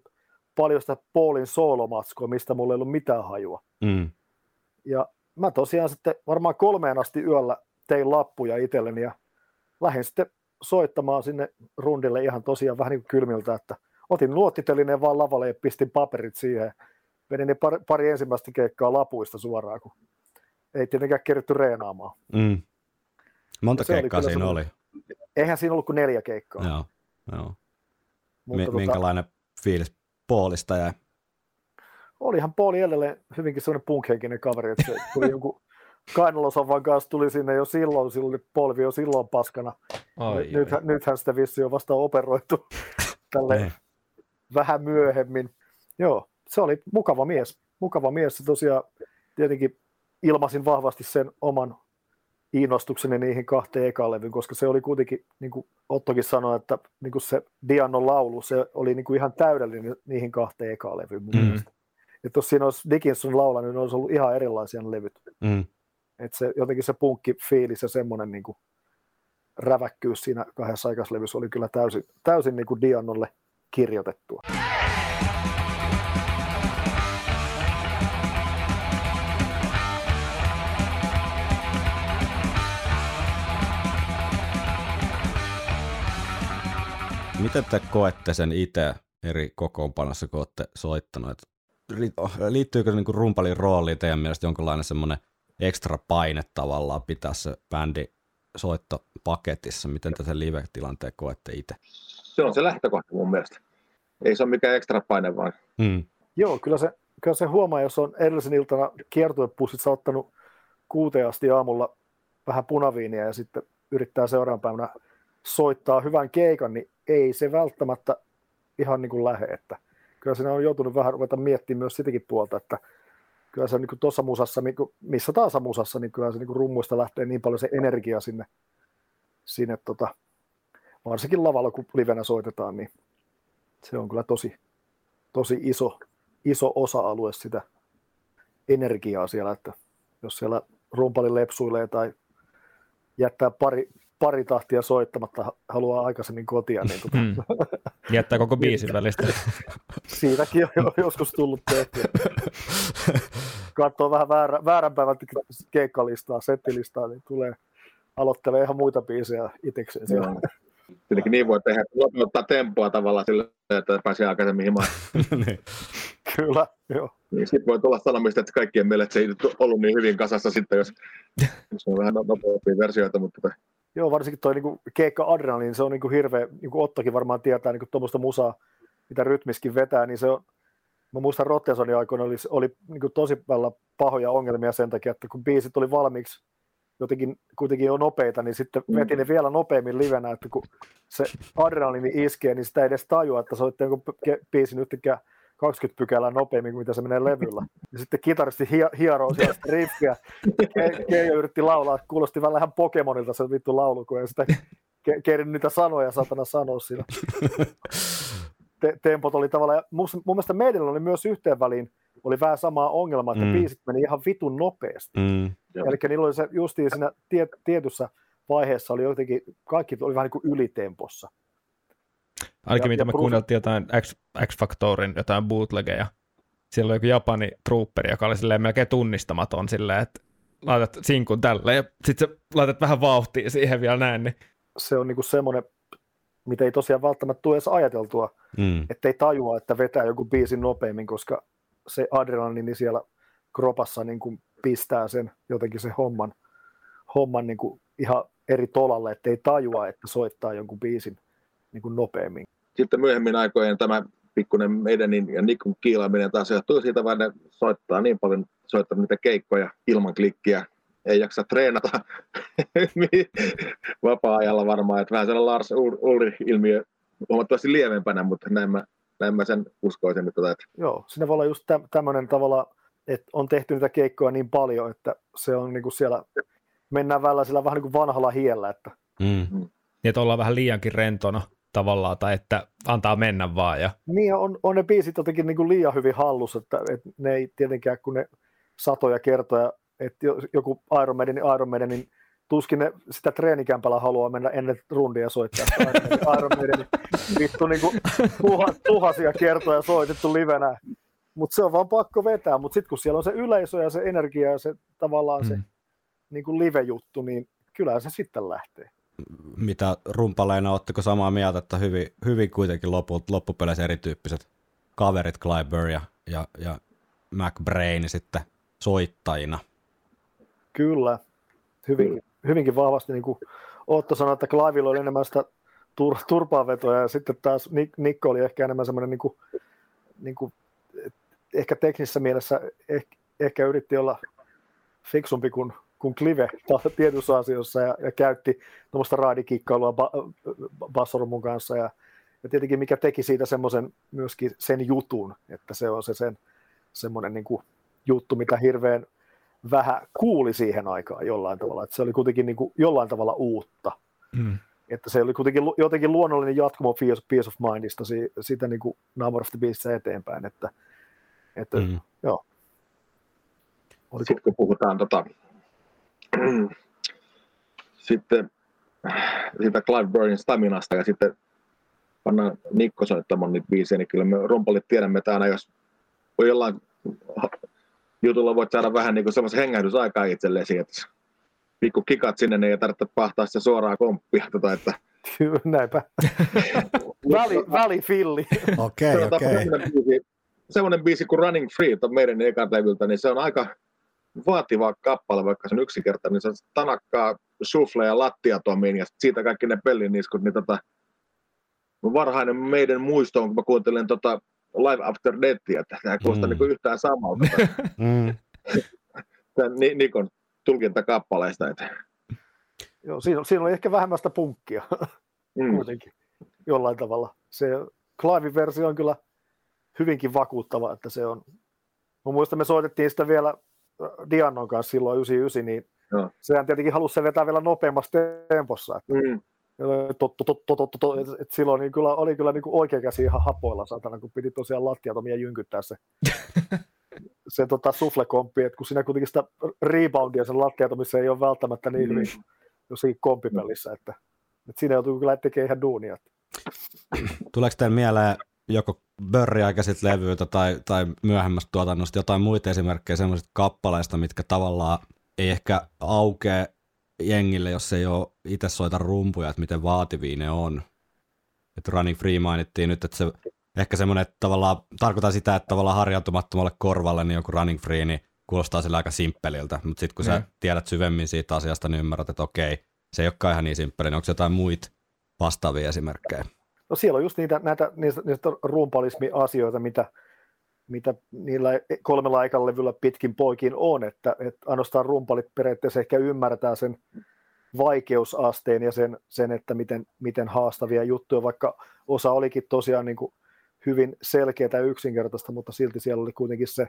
paljon sitä Paulin soolomatskoa, mistä mulla ei ollut mitään hajua. Mm. Ja mä tosiaan sitten varmaan kolmeen asti yöllä tein lappuja itselleni ja lähdin sitten soittamaan sinne rundille ihan tosiaan vähän niin kuin kylmiltä, että otin luottitelineen vaan lavalle ja pistin paperit siihen. Vedin ne pari, pari ensimmäistä keikkaa lapuista suoraan, kun ei tietenkään keritty reenaamaan. Mm. Monta keikkaa oli siinä oli? Eihän siinä ollut kuin neljä keikkaa. Joo, joo. Mutta tota, minkälainen fiilis Poolista jäi? Olihan Pooli edelleen hyvinkin sellainen punkhenkinen kaveri, että se tuli joku kainalosovan kanssa tuli sinne jo silloin, silloin polvi jo silloin paskana. Ai, Nyt, ai. Nythän sitä vissi on vasta operoitu tälle. Niin. vähän myöhemmin. Joo, se oli mukava mies. Mukava mies. Se tosiaan tietenkin ilmasin vahvasti sen oman innostukseni niihin kahteen ekaan levyyn, koska se oli kuitenkin, niin kuin Ottokin sanoi, että niin kuin se Dianon laulu, se oli niin kuin ihan täydellinen niihin kahteen ekaan levyyn mun mm. mielestä. Että jos siinä olisi Dickinson laulanut, niin olisi ollut ihan erilaisia levyt. Mm. Et se, jotenkin se punkki fiilis ja semmoinen niin räväkkyys siinä kahdessa aikaislevyssä oli kyllä täysin, täysin niin kuin kirjoitettua. Miten te koette sen itse eri kokoonpanossa, kun olette soittaneet? Liittyykö niin rumpalin rooliin teidän mielestä jonkinlainen semmoinen ekstra paine tavallaan pitää se bändi soitto paketissa. Miten tätä live-tilanteen koette itse? Se on se lähtökohta mun mielestä. Ei se ole mikään ekstra paine vaan. Mm. Joo, kyllä se, kyllä se huomaa, jos on edellisen iltana kiertuepussissa ottanut kuuteen asti aamulla vähän punaviiniä ja sitten yrittää seuraavan päivänä soittaa hyvän keikan, niin ei se välttämättä ihan niin kuin lähe. Että kyllä siinä on joutunut vähän ruveta miettimään myös sitäkin puolta, että kyllä se niin tuossa musassa, niin kuin, missä taas musassa, niin kyllä se niin rummuista lähtee niin paljon se energia sinne, sinne tota, varsinkin lavalla, kun livenä soitetaan, niin se on kyllä tosi, tosi iso, iso osa-alue sitä energiaa siellä, että jos siellä rumpali lepsuilee tai jättää pari, pari tahtia soittamatta, haluaa aikaisemmin kotia. Niin tota... mm. Jättää koko biisin välistä. Siitäkin on joskus tullut tehty. Katsoo vähän väärä, väärän päivän keikkalistaa, settilistaa, niin tulee aloittelee ihan muita biisejä itsekseen. Joo. Tietenkin niin voi tehdä, että ottaa tempoa tavallaan sille, että pääsee aikaisemmin himaan. Niin. Kyllä, joo. Niin sitten voi tulla sanomista, että kaikkien mielestä se ei ollut niin hyvin kasassa sitten, jos, jos on vähän nopeampia versioita, mutta Joo, varsinkin tuo niinku keikka adrenaliin, se on niinku hirveä, niin kuin Ottokin varmaan tietää niinku tuommoista musaa, mitä rytmiskin vetää, niin se on, mä muistan Rottesonin aikoina oli, oli niinku tosi paljon pahoja ongelmia sen takia, että kun biisit oli valmiiksi jotenkin kuitenkin jo nopeita, niin sitten mm. veti ne vielä nopeammin livenä, että kun se adrenaliini iskee, niin sitä ei edes tajua, että soitte jonkun biisin yhtäkkiä 20 pykälää nopeammin kuin mitä se menee levyllä. Ja sitten kitaristi hie- hieroo siellä. Ke- Keijo yritti laulaa, että kuulosti vähän Pokemonilta se vittu laulu, kun ei sitä ke- kerin niitä sanoja satana sanoa siinä. Te- tempot oli tavallaan, ja mun, mun mielestä meidän oli myös yhteen väliin, oli vähän sama ongelma, että Mm. biisit meni ihan vitun nopeasti. Mm. Eli niillä oli se justiin siinä tie, tietyssä vaiheessa oli jotenkin, kaikki oli vähän niin kuin ylitempossa. Ainakin Ja- mitä ja me Bruce- kuunneltiin jotain X, X-Factorin jotain bootlegeja. Siellä oli joku Japani trooperi, joka oli silleen melkein tunnistamaton silleen, että laitat sinkun tälle ja sitten laitat vähän vauhtia siihen vielä näin, niin Se on niin kuin semmoinen, mitä ei tosiaan välttämättä tule edes ajateltua, Mm. ettei tajua, että vetää joku biisin nopeammin, koska se adrenaliini siellä kropassa niin kuin pistää sen jotenkin se homman, homman niin kuin ihan eri tolalle, ettei tajua, että soittaa jonkun biisin niin kuin nopeammin. Sitten myöhemmin aikojen tämä pikkuinen meidän ja Nikon kiilaaminen taas johtuu siitä, vaan ne soittaa niin paljon, soittaa niitä keikkoja ilman klikkiä, ei jaksa treenata vapaa-ajalla varmaan, että vähän sellainen Lars Ulrich-ilmiö huomattavasti lievempänä, mutta näin mä, näin mä sen uskoisin, että, tota, Joo, siinä voi olla just tä- tämmöinen tavalla, että on tehty niitä keikkoja niin paljon, että se on niin kuin siellä, mennään välillä sillä vähän niin kuin vanhalla hiellä, että Mm. niin, että ollaan vähän liiankin rentona tavallaan, tai että antaa mennä vaan. Ja, Niin on, on ne biisit jotenkin niin kuin liian hyvin hallussa, että, että ne ei tietenkään, kun ne satoja kertoja, että joku Iron Maiden, niin Iron Maiden, niin tuskin ne sitä treenikämpällä haluaa mennä ennen rundia soittaa Iron Maiden, niin vittu niin kuin tuha, tuhansia kertoja soitettu livenä, mutta se on vaan pakko vetää, mutta sitten kun siellä on se yleisö ja se energia ja se tavallaan se Mm. niin kuin live-juttu, niin kyllä se sitten lähtee. Mitä rumpaleina, ootteko samaa mieltä, että hyvin, hyvin kuitenkin loput, loppupeleissä erityyppiset kaverit Clyburn ja, ja, ja McBrain sitten soittajina? Kyllä, hyvin, hyvinkin vahvasti, niin kuin Otto sanoi, että Clivilla oli enemmän sitä tur, turpaanvetoa ja sitten taas Nik, Nikko oli ehkä enemmän semmoinen, niin kuin, niin kuin, ehkä teknisessä mielessä ehkä, ehkä yritti olla fiksumpi kuin, kuin Clive tietyissä asioissa ja, ja käytti tuommoista raadikikkailua ba, bassorumun kanssa ja, ja tietenkin mikä teki siitä semmoisen myöskin sen jutun, että se on se sen semmoinen niin kuin juttu, mitä hirveän vähän kuuli siihen aikaan jollain tavalla, että se oli kuitenkin niin kuin jollain tavalla uutta, mm. että se oli kuitenkin jotenkin luonnollinen jatkumo Peace of Mindista si- siitä niin kuin Number of the Beasts eteenpäin, että, että mm. Mm. joo. Oliko, sitten kun puhutaan tota, sitten siitä Clive Burnin staminasta ja sitten pannaan Nikko soittamaan niitä biisejä, niin kyllä me rumpalit tiedämme, että aina jos voi jollain jutulla voit saada vähän niin semmoisen hengähdysaikaa itsellesi, että pikku kikat sinne, niin ei tarvitse pahtaa sitä suoraa komppia. Tota, että näinpä. Väli, välifilli. Okei, okei. semmoinen biisi- Semmoinen biisi kuin Running Free on meidän ekan levyltä, niin se on aika vaativa kappale, vaikka se on yksinkertainen, niin se on tanakkaa sufle ja lattiatomiin ja siitä kaikki ne pelliniskut, niin tota, varhainen meidän muisto on, kun mä kuuntelen tota Live After Deathia, että tämä kuulostaa Mm. mm. niin yhtään samalta Mm. tämän Ni- Nikon tulkinta kappaleista. Että, Joo, siinä, siinä oli ehkä vähemmän sitä punkkia mm. kuitenkin jollain tavalla. Se Clivein versio on kyllä hyvinkin vakuuttava, että se on. Mä muistan, me soitettiin sitä vielä Diannon kanssa silloin 99, niin Joo. sehän tietenkin halusi se vetää vielä nopeammassa tempossa. Että Mm. Totto, totto, totto, totto, et, et silloin niin kyllä, oli kyllä niin kuin oikea käsi ihan hapoilla satana, kun piti tosiaan lattiatomia jynkyttää se, se tota, suflekomppi, että kun siinä kuitenkin sitä reboundia sen lattiatomissa ei ole välttämättä niin hyvin Mm. jossakin kompipelissä, että, että siinä joutuu kyllä tekemään ihan duunia. Tuleeko teille mieleen joko börriaikaisilta levyiltä tai, tai myöhemmästä tuotannosta jotain muita esimerkkejä semmoisista kappaleista, mitkä tavallaan ei ehkä aukea jengille, jos ei ole itse soita rumpuja, että miten vaativia ne on. Että Running Free mainittiin nyt, että se ehkä semmoinen, että tavallaan tarkoittaa sitä, että tavallaan harjautumattomalle korvalle niin joku Running Free, niin kuulostaa sillä aika simppeliltä, mutta sitten kun sä Mm. tiedät syvemmin siitä asiasta, niin ymmärrät, että okei, se ei olekaan ihan niin simppeli, niin onko jotain muita vastaavia esimerkkejä? No siellä on just niitä, näitä, niistä, niistä rumpalismi-asioita, mitä, mitä niillä kolmella aikalevyllä pitkin poikin on, että, että ainoastaan rumpalit periaatteessa ehkä ymmärtää sen vaikeusasteen ja sen, sen että miten, miten haastavia juttuja, vaikka osa olikin tosiaan niin kuin hyvin selkeää ja yksinkertaista, mutta silti siellä oli kuitenkin se,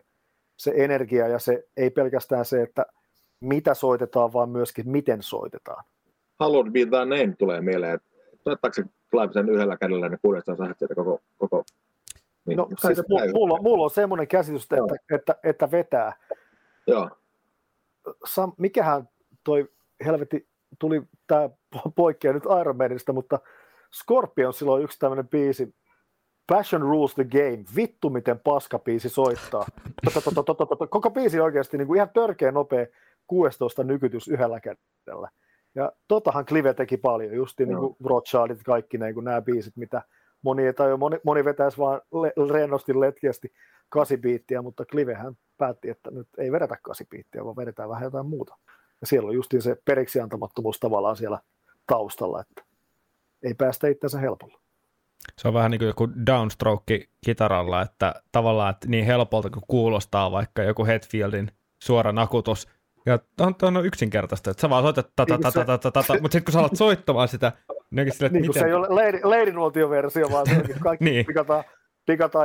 se energia ja se ei pelkästään se, että mitä soitetaan, vaan myöskin miten soitetaan. Hallowed Be Thy Name tulee mieleen. Soittaako se Clive sen yhdellä kädellä ne 600 sieltä koko, koko niin, no, siis mulla, mulla, mulla, on semmoinen käsitys, että, että, että, että vetää. Joo. Sam, mikähän toi helvetti tuli tämä poikkea nyt Iron Manista, mutta Scorpion silloin yksi tämmöinen biisi, Passion Rules the Game, vittu miten paska biisi soittaa. Koko biisi oikeasti niin kuin ihan törkeä nopea 16 nykytys yhdellä kädellä. Ja totahan Clive teki paljon, just niin kuin Rothschildit, kaikki niin kuin nämä biisit, mitä moni, tai moni, moni vetäisi vaan le, rennosti letkiästi kasibiittiä, mutta Clivehän päätti, että nyt ei vedetä kasibiittiä, vaan vedetään vähän jotain muuta. Ja siellä on justiin se periksi antamattomuus tavallaan siellä taustalla, että ei päästä itseänsä helpolla. Se on vähän niin kuin joku downstroke kitaralla, että tavallaan että niin helpolta kuin kuulostaa vaikka joku Hetfieldin suora nakutus, ja on, on yksinkertaista, että sä vaan soitat tata, tata, tata, tata, mutta sitten kun sä alat soittamaan sitä, niin, sille, niin miten... se ei ole leirinuotio-versio, vaan se kaikki niin.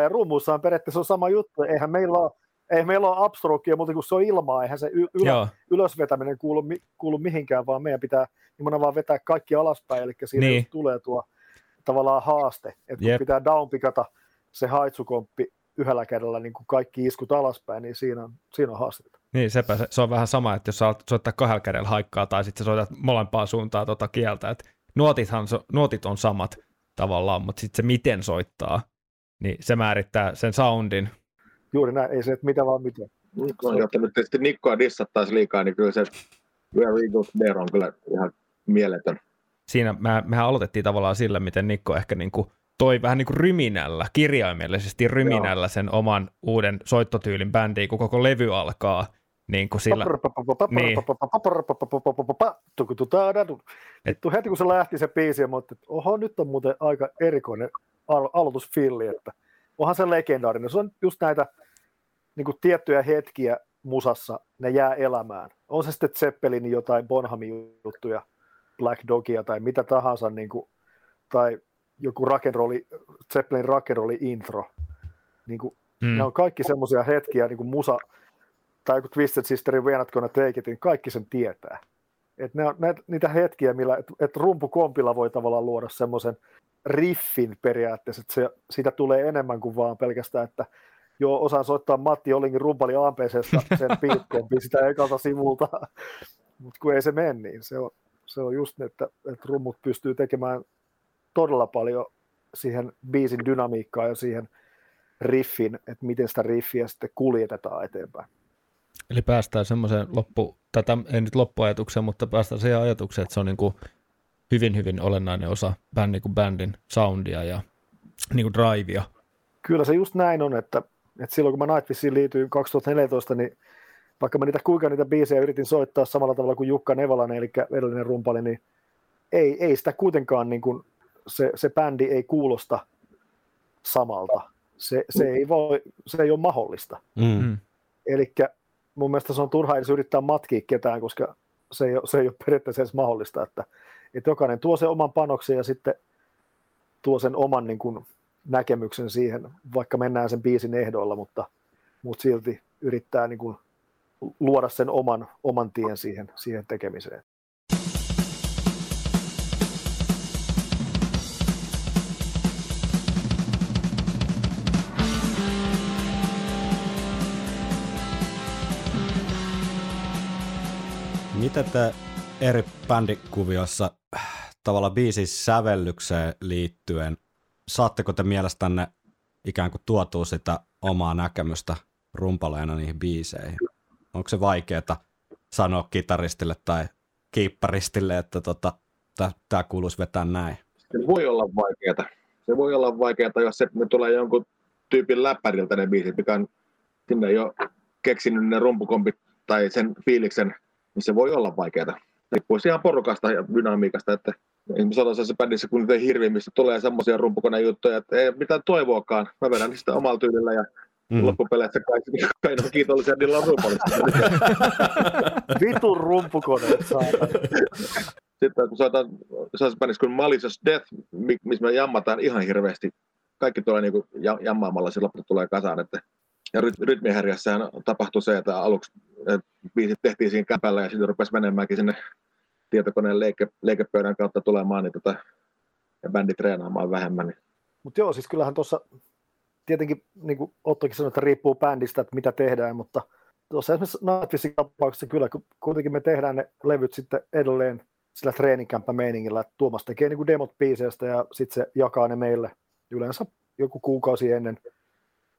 ja rummussa on periaatteessa on sama juttu, eihän meillä ole ei meillä ole upstrokea, mutta kun se on ilmaa, eihän se ylö, ylösvetäminen kuulu, kuulu mihinkään, vaan meidän pitää nimenomaan vaan vetää kaikki alaspäin, eli siinä niin. tulee tuo tavallaan haaste, että kun pitää downpikata se haitsukomppi yhdellä kädellä niin kuin kaikki iskut alaspäin, niin siinä on, siinä on haastetta. Niin, sepä, se, se on vähän sama, että jos sä soittaa kahdella kädellä haikkaa tai sitten sä soitat molempaa suuntaan tuota kieltä, että nuotithan, nuotit on samat tavallaan, mutta sitten se miten soittaa, niin se määrittää sen soundin. Juuri näin, ei se, että mitä vaan miten. Mikko on nyt tietysti Nikkoa dissattaisi liikaa, niin kyllä se Where Eagles There on kyllä ihan mieletön. Siinä me, mehän aloitettiin tavallaan sillä, miten Nikko ehkä niin kuin toi vähän niin kuin ryminällä, kirjaimellisesti ryminällä Joo. sen oman uuden soittotyylin bändiin, kun koko levy alkaa. Niin kuin sillä... niin. Vittu, heti kun se lähti se biisi, mutta että oho, nyt on muuten aika erikoinen al- aloitusfilli, että onhan se legendaarinen. Se on just näitä niin kuin tiettyjä hetkiä musassa, ne jää elämään. On se sitten Zeppelin jotain Bonhamin juttuja, Black Dogia tai mitä tahansa, niin kuin, tai joku rock'n'rolli, Zeppelin rock'n'rolli intro. Niin kuin, mm. Ne on kaikki semmoisia hetkiä, niin kuin musa, tai joku Twisted Sisterin We're Not Gonna Take It, niin kaikki sen tietää. Et ne on ne, niitä hetkiä, millä et, et rumpukompilla voi tavallaan luoda semmoisen riffin periaatteessa, että se, siitä tulee enemmän kuin vaan pelkästään, että joo, osaan soittaa Matti Olingin rumpali AMPCstä sen piitteen, sitä ekalta sivulta, mutta kun ei se mene, niin se on, se on just, että, että rummut pystyy tekemään todella paljon siihen biisin dynamiikkaan ja siihen riffin, että miten sitä riffiä sitten kuljetetaan eteenpäin. Eli päästään semmoiseen loppu, tätä ei nyt loppuajatukseen, mutta päästään siihen ajatukseen, että se on niin kuin hyvin, hyvin olennainen osa bändin kuin bändin soundia ja niin kuin drivea. Kyllä se just näin on, että, että silloin kun mä Nightwishiin liityin 2014, niin vaikka mä niitä kuinka niitä biisejä yritin soittaa samalla tavalla kuin Jukka Nevalainen, eli edellinen rumpali, niin ei, ei sitä kuitenkaan niin kuin se, se bändi ei kuulosta samalta. Se, se, ei, voi, se ei ole mahdollista. Mm. mm. Eli mun mielestä se on turha edes yrittää matkia ketään, koska se ei ole, se ei ole periaatteessa edes mahdollista, että, että jokainen tuo sen oman panoksen ja sitten tuo sen oman niin kuin, näkemyksen siihen, vaikka mennään sen biisin ehdoilla, mutta, mutta silti yrittää niin kuin, luoda sen oman, oman tien siihen, siihen tekemiseen. Miten te eri bändikuviossa tavalla biisin sävellykseen liittyen, saatteko te mielestänne ikään kuin tuotua sitä omaa näkemystä rumpaleena niihin biiseihin? Onko se vaikeaa sanoa kitaristille tai kiipparistille, että tota, tämä kuuluisi vetää näin? Se voi olla vaikeaa. Se voi olla vaikeaa, jos se ne tulee jonkun tyypin läppäriltä ne biisit, mikä on sinne jo keksinyt ne rumpukompit tai sen fiiliksen niin se voi olla vaikeaa. Riippuu ihan porukasta ja dynamiikasta, että esimerkiksi sellaisessa bändissä, kun niitä hirviä, missä tulee semmoisia rumpukonejuttuja, että ei mitään toivoakaan. Mä vedän niistä omalla tyylillä ja mm. loppupeleissä kaikki, kaikki on kiitollisia, niillä on rumpalista. Vitun rumpukoneet Sitten kun saatan sellaisessa bändissä kuin Malicious Death, missä me jammataan ihan hirveästi kaikki tulee niin kuin jammaamalla, se loppu tulee kasaan. Että, ja rytmihäriässähän tapahtui se, että aluksi biisit tehtiin siinä käpällä ja sitten rupesi menemäänkin sinne tietokoneen leike, leikepöydän kautta tulemaan niin tota, ja bändi treenaamaan vähemmän. Niin. Mutta joo, siis kyllähän tuossa tietenkin, niin kuin Ottokin sanoi, että riippuu bändistä, että mitä tehdään, mutta tuossa esimerkiksi Nightwishin tapauksessa kyllä, kuitenkin me tehdään ne levyt sitten edelleen sillä treenikämppämeiningillä, että Tuomas tekee niin kuin demot biiseistä ja sitten se jakaa ne meille yleensä joku kuukausi ennen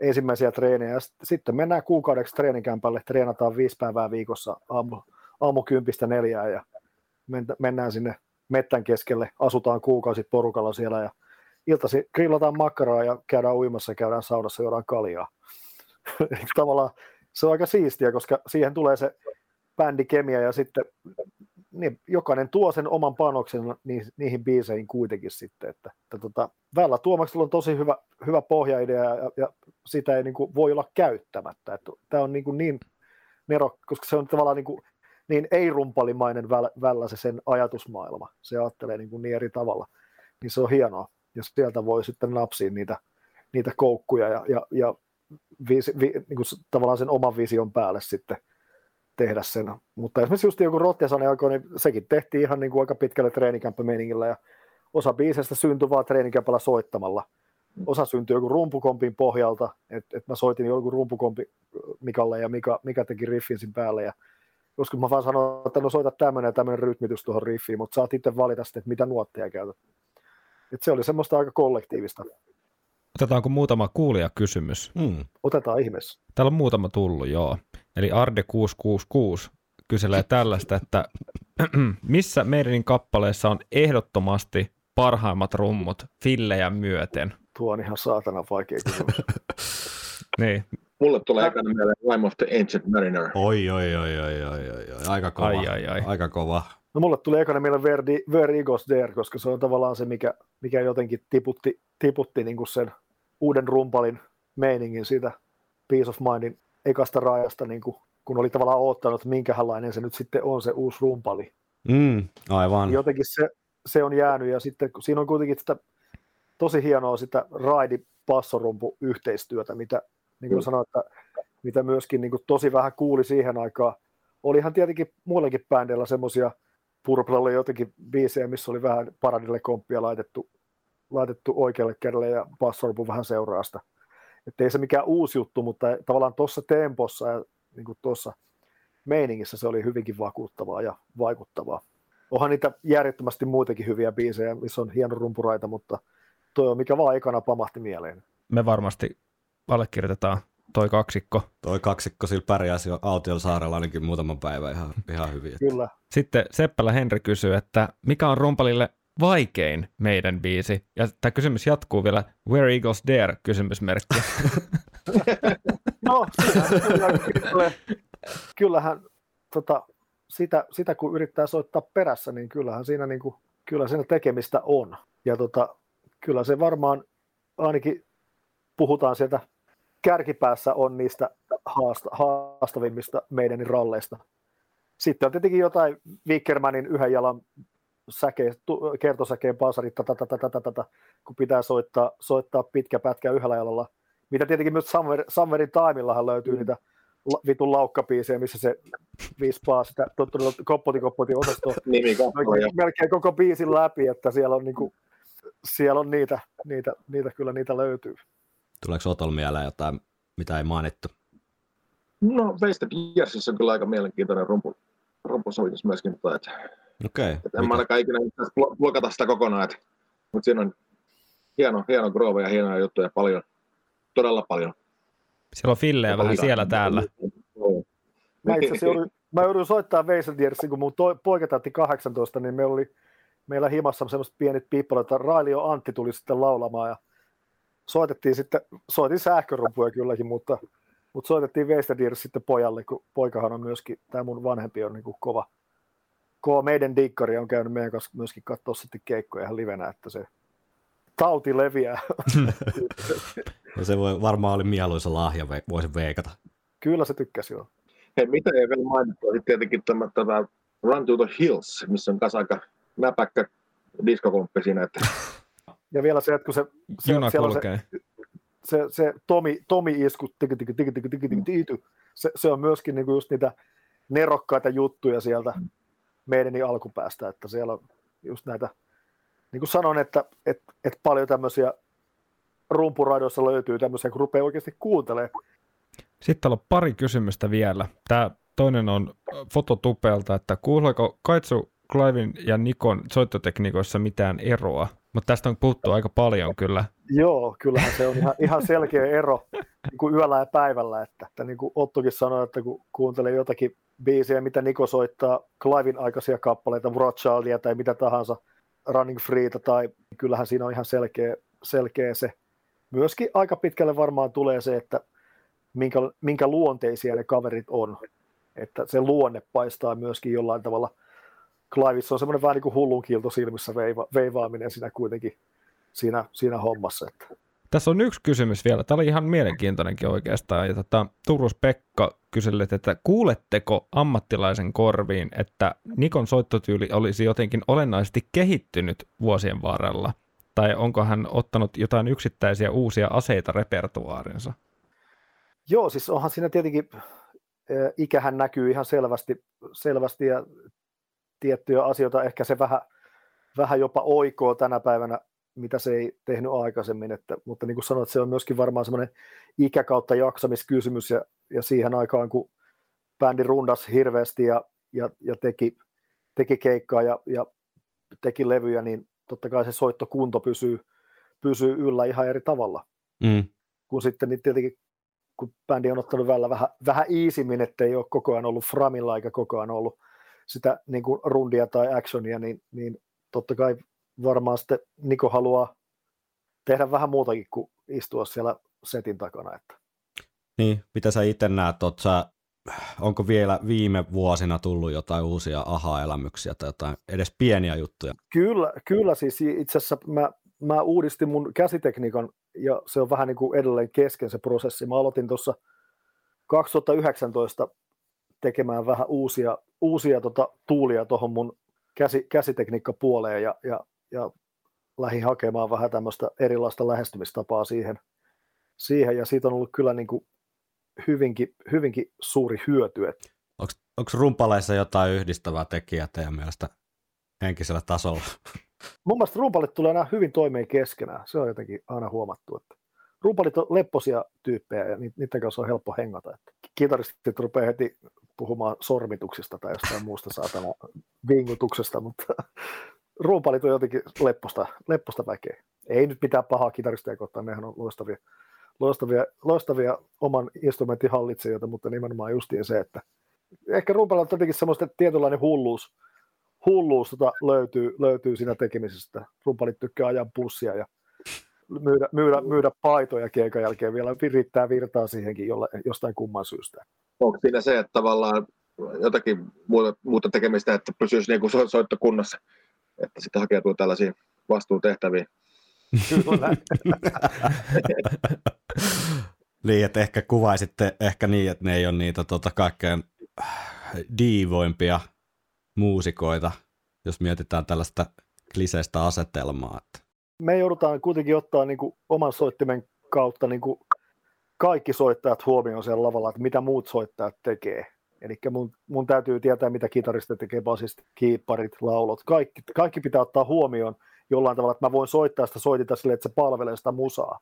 ensimmäisiä treenejä. Sitten mennään kuukaudeksi treenikämpälle, treenataan viisi päivää viikossa aamu, aamu kympistä neljään ja mennään sinne mettän keskelle, asutaan kuukausi porukalla siellä ja iltasi grillataan makkaraa ja käydään uimassa, käydään saunassa, juodaan kaljaa. Tavallaan se on aika siistiä, koska siihen tulee se bändikemia ja sitten niin jokainen tuo sen oman panoksen niihin, biiseihin kuitenkin sitten. Että, että tota, Vällä Tuomaksella on tosi hyvä, hyvä pohjaidea ja, ja sitä ei niin kuin, voi olla käyttämättä. Että, tämä on niin, kuin niin nero, koska se on tavallaan niin, kuin, niin ei-rumpalimainen väl, Vällä se sen ajatusmaailma. Se ajattelee niin, kuin niin eri tavalla. Niin se on hienoa, jos sieltä voi sitten napsia niitä, niitä koukkuja ja, ja, ja viisi, vi, niin kuin, tavallaan sen oman vision päälle sitten – tehdä sen. Mutta esimerkiksi just joku Rottiasanen aikoi, niin sekin tehtiin ihan niin kuin aika pitkälle treenikämppämeningillä ja osa biisestä syntyi vaan treenikämpällä soittamalla. Osa syntyi joku rumpukompin pohjalta, että et mä soitin joku rumpukompi Mikalle ja Mika, Mika teki riffin sin päälle ja joskus mä vaan sanoin, että no soita tämmöinen ja tämmöinen rytmitys tuohon riffiin, mutta saat itse valita sitten, että mitä nuotteja käytät. Et se oli semmoista aika kollektiivista. Otetaanko muutama kuulijakysymys? Hmm. Otetaan ihmeessä. Täällä on muutama tullut, joo. Eli Arde666 kyselee tällaista, että missä meidän kappaleessa on ehdottomasti parhaimmat rummut fillejä myöten? Tuo on ihan saatana vaikea kysymys. niin. Mulle tulee ekana mieleen Rime of the Ancient Mariner. Oi, oi, oi, oi, oi, oi, oi. aika kova. Ai, ai, ai. Aika kova. No mulle tuli ekana mieleen Verdi, Where Eagles There, koska se on tavallaan se, mikä, mikä jotenkin tiputti, tiputti niin kuin sen uuden rumpalin meiningin siitä Peace of Mindin ekasta rajasta, niin kuin, kun oli tavallaan odottanut, että minkälainen se nyt sitten on se uusi rumpali. Mm, aivan. Jotenkin se, se on jäänyt ja sitten siinä on kuitenkin sitä tosi hienoa sitä raidi passorumpu yhteistyötä, mitä niin kuin mm. sanoin, että mitä myöskin niin kuin tosi vähän kuuli siihen aikaan. Olihan tietenkin muillekin bändeillä semmoisia, Purple oli jotenkin biisejä, missä oli vähän paradille komppia laitettu, laitettu oikealle kädelle ja passorumpu vähän seuraa sitä että ei se mikään uusi juttu, mutta tavallaan tuossa tempossa ja niin tuossa meiningissä se oli hyvinkin vakuuttavaa ja vaikuttavaa. Onhan niitä järjettömästi muitakin hyviä biisejä, missä on hieno rumpuraita, mutta toi on mikä vaan ekana pamahti mieleen. Me varmasti allekirjoitetaan toi kaksikko. Toi kaksikko sillä pärjäsi Autiolla saarella ainakin muutaman päivän ihan, ihan hyvin. Kyllä. Sitten Seppälä Henri kysyy, että mikä on rumpalille vaikein meidän biisi? Ja tämä kysymys jatkuu vielä, Where Eagles Dare, kysymysmerkki. no, kyllähän, tota, sitä, sitä, kun yrittää soittaa perässä, niin kyllähän siinä, niin kuin, kyllä siinä tekemistä on. Ja tota, kyllä se varmaan ainakin puhutaan sieltä kärkipäässä on niistä haasta, haastavimmista meidän ralleista. Sitten on tietenkin jotain Wickermanin yhden jalan säke, kertosäkeen pasari, kun pitää soittaa, soittaa pitkä pätkä yhdellä jalalla. Mitä tietenkin myös Summer, Summerin Timeillahan löytyy mm. niitä vitun laukkapiisejä, missä se vispaa sitä koppoti koppoti osastoa melkein koko biisin läpi, että siellä on, niinku, siellä on niitä, niitä, niitä, kyllä niitä löytyy. Tuleeko Otol mieleen jotain, mitä ei mainittu? No Wasted Yearsissa on kyllä aika mielenkiintoinen rumpu, rumpusoitus myöskin, mutta että Okei. Okay. en mä ainakaan ikinä blokata sitä kokonaan, mutta siinä on hieno, hieno groove ja hienoja juttuja paljon, todella paljon. Siellä on fillejä vähän siellä täällä. Mä itse joudun, mä joudun soittaa Weisseldiersin, kun mun toi, poika täytti 18, niin meillä oli meillä himassa semmoiset pienet piippalut, että Railio Antti tuli sitten laulamaan ja soitettiin sitten, soitin sähkörumpuja kylläkin, mutta, mutta soitettiin Weisseldiers sitten pojalle, kun poikahan on myöskin, tämä mun vanhempi on niin kuin kova, kova meidän dikkari on käynyt meidän kanssa myöskin katsoa sitten keikkoja ihan livenä, että se tauti leviää. ja se voi, varmaan oli mieluisa lahja, voisin veikata. Kyllä se tykkäsi jo. Hei, mitä ei vielä mainittu, sitten tietenkin tämä, tämä Run to the Hills, missä on kanssa aika näpäkkä diskokomppi siinä, että Ja vielä se, että kun se, se, Juna siellä on kulkee. se, se, se Tomi, Tomi isku, tiki, tiki, tiki, tiki, tiki, tiki, tiki, se, se, on myöskin niinku just niitä nerokkaita juttuja sieltä meidänin alkupäästä, että siellä on just näitä, niin kuin sanoin, että, että, että paljon tämmöisiä rumpuradoissa löytyy tämmöisiä, kun rupeaa oikeasti kuuntelemaan. Sitten täällä on pari kysymystä vielä. Tämä toinen on fototupelta, että kuuleeko Kaitsu, Cliven ja Nikon soittotekniikoissa mitään eroa? Mutta tästä on puhuttu aika paljon kyllä. Joo, kyllähän se on ihan, ihan selkeä ero niin kuin yöllä ja päivällä, että, että niin kuin Ottokin sanoi, että kun kuuntelee jotakin biisejä, mitä Niko soittaa, Cliven aikaisia kappaleita, Rothschildia tai mitä tahansa, Running Freeta, tai kyllähän siinä on ihan selkeä, selkeä se. Myöskin aika pitkälle varmaan tulee se, että minkä, minkä luonteisia ne kaverit on. Että se luonne paistaa myöskin jollain tavalla. Cliveissa on semmoinen vähän niin kuin hullun kiilto silmissä veiva, veivaaminen siinä kuitenkin siinä, siinä hommassa. Että. Tässä on yksi kysymys vielä. Tämä oli ihan mielenkiintoinenkin oikeastaan. Ja tota, Turus Pekka kyseli, että kuuletteko ammattilaisen korviin, että Nikon soittotyyli olisi jotenkin olennaisesti kehittynyt vuosien varrella? Tai onko hän ottanut jotain yksittäisiä uusia aseita repertuaarinsa? Joo, siis onhan siinä tietenkin, ikähän näkyy ihan selvästi, selvästi ja tiettyjä asioita, ehkä se vähän, vähän jopa oikoo tänä päivänä, mitä se ei tehnyt aikaisemmin, että, mutta niin kuin sanoit, se on myöskin varmaan semmoinen ikäkautta jaksamiskysymys ja, ja siihen aikaan, kun bändi rundas hirveästi ja, ja, ja teki, teki keikkaa ja, ja teki levyjä, niin totta kai se soittokunto pysyy, pysyy yllä ihan eri tavalla. Mm. Kun sitten niin tietenkin, kun bändi on ottanut välillä vähän, vähän iisimmin, ettei ole koko ajan ollut framilla eikä koko ajan ollut sitä niin kuin rundia tai actionia, niin, niin totta kai varmaan sitten Niko haluaa tehdä vähän muutakin kuin istua siellä setin takana. Että. Niin, mitä sä itse näet, sä, onko vielä viime vuosina tullut jotain uusia aha-elämyksiä tai jotain edes pieniä juttuja? Kyllä, kyllä siis itse asiassa mä, mä uudistin mun käsitekniikan ja se on vähän niin kuin edelleen kesken se prosessi. Mä aloitin tuossa 2019 tekemään vähän uusia, uusia tota, tuulia tuohon mun käsi, käsitekniikkapuoleen ja, ja, ja lähdin hakemaan vähän tämmöistä erilaista lähestymistapaa siihen, siihen ja siitä on ollut kyllä niin kuin hyvinkin, hyvinkin suuri hyöty. Onko rumpaleissa jotain yhdistävää tekijää teidän mielestä henkisellä tasolla? Mun mielestä rumpalit tulee nämä hyvin toimeen keskenään. Se on jotenkin aina huomattu, että rumpalit on lepposia tyyppejä ja niiden kanssa on helppo hengata. Että kitaristit rupeaa heti puhumaan sormituksista tai jostain muusta saatana vingutuksesta, mutta ruumpalit on jotenkin lepposta, lepposta väkeä. Ei nyt mitään pahaa kitaristeja kohtaan, nehän on loistavia, loistavia, loistavia oman instrumentin hallitsijoita, mutta nimenomaan justiin se, että ehkä ruumpalilla on jotenkin semmoista tietynlainen hulluus, hulluus tota löytyy, löytyy siinä tekemisestä. Rumpalit tykkää ajan pussia ja myydä, myydä, myydä paitoja keikan jälkeen vielä virittää virtaa siihenkin jolla, jostain kumman syystä. Onko siinä se, että tavallaan jotakin muuta, muuta tekemistä, että pysyisi niin kuin so, soittokunnassa, että sitten hakeutuu tällaisiin vastuutehtäviin? Kyllä. niin, että ehkä kuvaisitte ehkä niin, että ne ei ole niitä tota, kaikkein diivoimpia muusikoita, jos mietitään tällaista kliseistä asetelmaa. Että. Me joudutaan kuitenkin ottaa niin kuin oman soittimen kautta niin kuin kaikki soittajat huomioon siellä lavalla, että mitä muut soittajat tekee. Eli mun, mun täytyy tietää, mitä kitarista tekee, basist, kiipparit, laulot. Kaikki, kaikki pitää ottaa huomioon jollain tavalla, että mä voin soittaa sitä soitita sille, että se palvelee sitä musaa.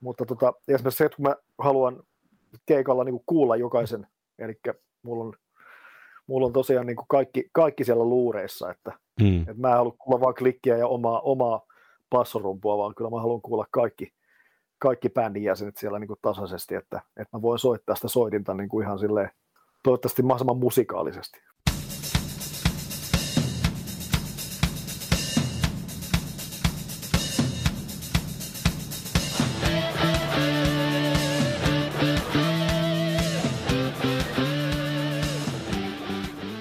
Mutta tota, esimerkiksi se, että kun mä haluan keikalla niin kuin kuulla jokaisen, eli mulla on, mulla on tosiaan niin kuin kaikki, kaikki siellä luureissa, että, hmm. että mä en halua kuulla vaan klikkiä ja omaa, omaa passorumpua, vaan kyllä mä haluan kuulla kaikki, kaikki bändin jäsenet siellä niin kuin tasaisesti, että, että mä voin soittaa sitä soitinta niin kuin ihan silleen, toivottavasti mahdollisimman musikaalisesti.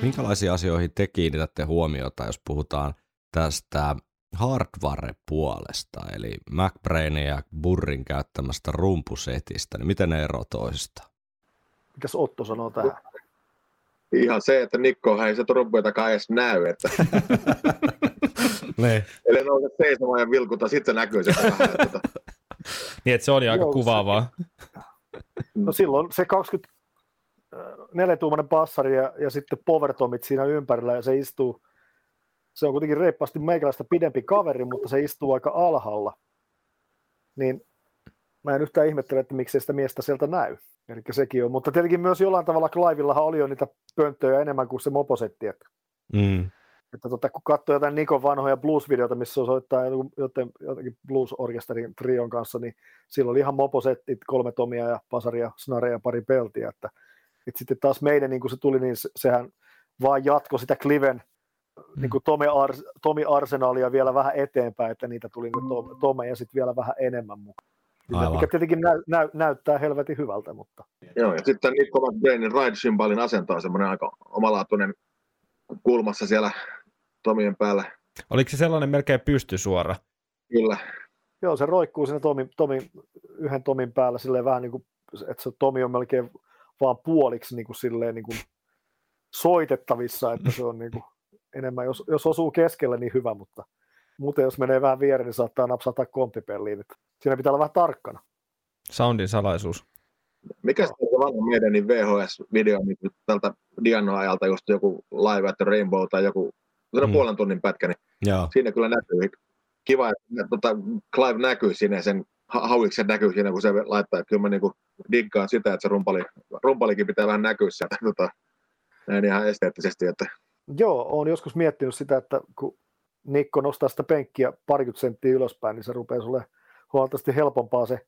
Minkälaisiin asioihin te kiinnitätte huomiota, jos puhutaan tästä hardware-puolesta, eli MacBrainin ja Burrin käyttämästä rumpusetistä, niin miten ne eroavat toisistaan? Mitäs Otto sanoo tähän? Ihan se, että Nikko ei se trumpuitakaan edes näy. Että... Niin. Eli nouse seisomaan ja vilkuta, sitten se näkyy sieltä vähän. että Tota, Niin, että se oli aika Joo, se- kuvaavaa. No silloin se 24-tuumainen passari ja, ja sitten powertomit siinä ympärillä ja se istuu, se on kuitenkin reippaasti meikäläistä pidempi kaveri, mutta se istuu aika alhaalla. Niin mä en yhtään ihmettele, että miksei sitä miestä sieltä näy. Eli sekin on, mutta tietenkin myös jollain tavalla Clivellahan oli jo niitä pönttöjä enemmän kuin se moposetti, että Mm. että tota, kun katsoo jotain Nikon vanhoja blues-videoita, missä on soittaa joten, jotenkin blues-orkesterin trion kanssa, niin silloin oli ihan moposettit, kolme tomia ja pasaria, snareja ja pari peltiä. Että, että sitten taas meidän, niin kun se tuli, niin se- sehän vaan jatko sitä Cliven niin kuin Tomi, Ars, Tomi Arsenaalia vielä vähän eteenpäin, että niitä tuli nyt Tom- Tome ja sitten vielä vähän enemmän mukaan. Aivan. Mikä tietenkin näy, näy, näyttää helvetin hyvältä, mutta joo, ja sitten Nikko McBrainin ride-symbolin asento on semmoinen aika omalaatuinen kulmassa siellä Tomien päällä. Oliko se sellainen melkein pystysuora? Kyllä, Joo, se roikkuu siinä Tomi, Tomi, yhden Tomin päällä silleen vähän niin kuin, että se Tomi on melkein vaan puoliksi niin kuin silleen niin kuin soitettavissa, että se on niin kuin enemmän, jos, jos osuu keskelle, niin hyvä, mutta muuten jos menee vähän viereen, niin saattaa napsata komppipelliin. Että siinä pitää olla vähän tarkkana. Soundin salaisuus. Mikä se on se vanha meidän niin VHS-video niin tältä Diano-ajalta, just joku Live at the Rainbow tai joku Mm. puolen tunnin pätkä, niin Joo. siinä kyllä näkyy. Kiva, että tota, Clive näkyy siinä, sen ha- hauiksen näkyy siinä, kun se laittaa. Että kyllä mä niinku diggaan sitä, että se rumpali, rumpalikin pitää vähän näkyä sieltä tota, näin ihan esteettisesti. Että Joo, olen joskus miettinyt sitä, että kun Nikko nostaa sitä penkkiä parikymmentä senttiä ylöspäin, niin se rupeaa sulle huomattavasti helpompaa se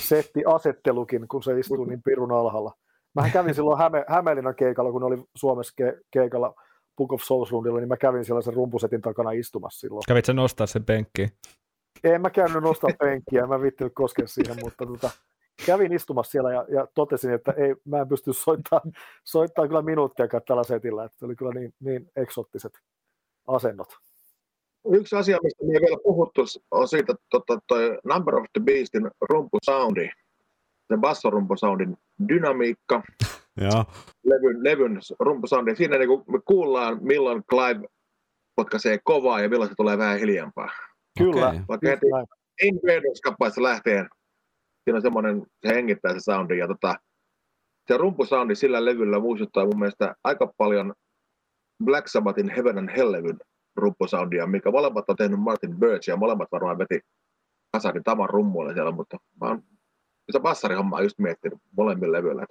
settiasettelukin, kun se istuu niin pirun alhaalla. Mähän kävin silloin Häme, Hämeenlinnan keikalla, kun oli Suomessa ke, keikalla Book of Souls rundilla, niin mä kävin siellä sen rumpusetin takana istumassa silloin. Kävit sä nostaa sen penkkiin? En mä käynyt nostaa penkkiä, en mä vittinyt koskea siihen, mutta tota, kävin istumassa siellä ja, ja totesin, että ei, mä en pysty soittaa, soittaa kyllä minuuttiakaan tällä setillä, että se oli kyllä niin, niin eksottiset asennot. yksi asia, mistä me ei vielä puhuttu, on siitä tota, toi Number of the Beastin rumpusoundi, se bassorumpusoundin dynamiikka, Joo. levyn, levyn rumpusoundi. Siinä niin me kuullaan, milloin Clive potkaisee kovaa ja milloin se tulee vähän hiljempaa. Kyllä, Okei. Vaikka heti näin. Invaders-kappaleesta lähtien siinä on semmoinen, se hengittää se soundi. Ja tota, se rumpusoundi sillä levyllä muistuttaa mun mielestä aika paljon Black Sabbathin Heaven and Hell-levyn rumpusoundia, mikä molemmat on tehnyt Martin Birch ja molemmat varmaan veti kasarin tavan rummuille siellä, mutta mä oon se bassarihommaa just miettinyt molemmilla levyillä.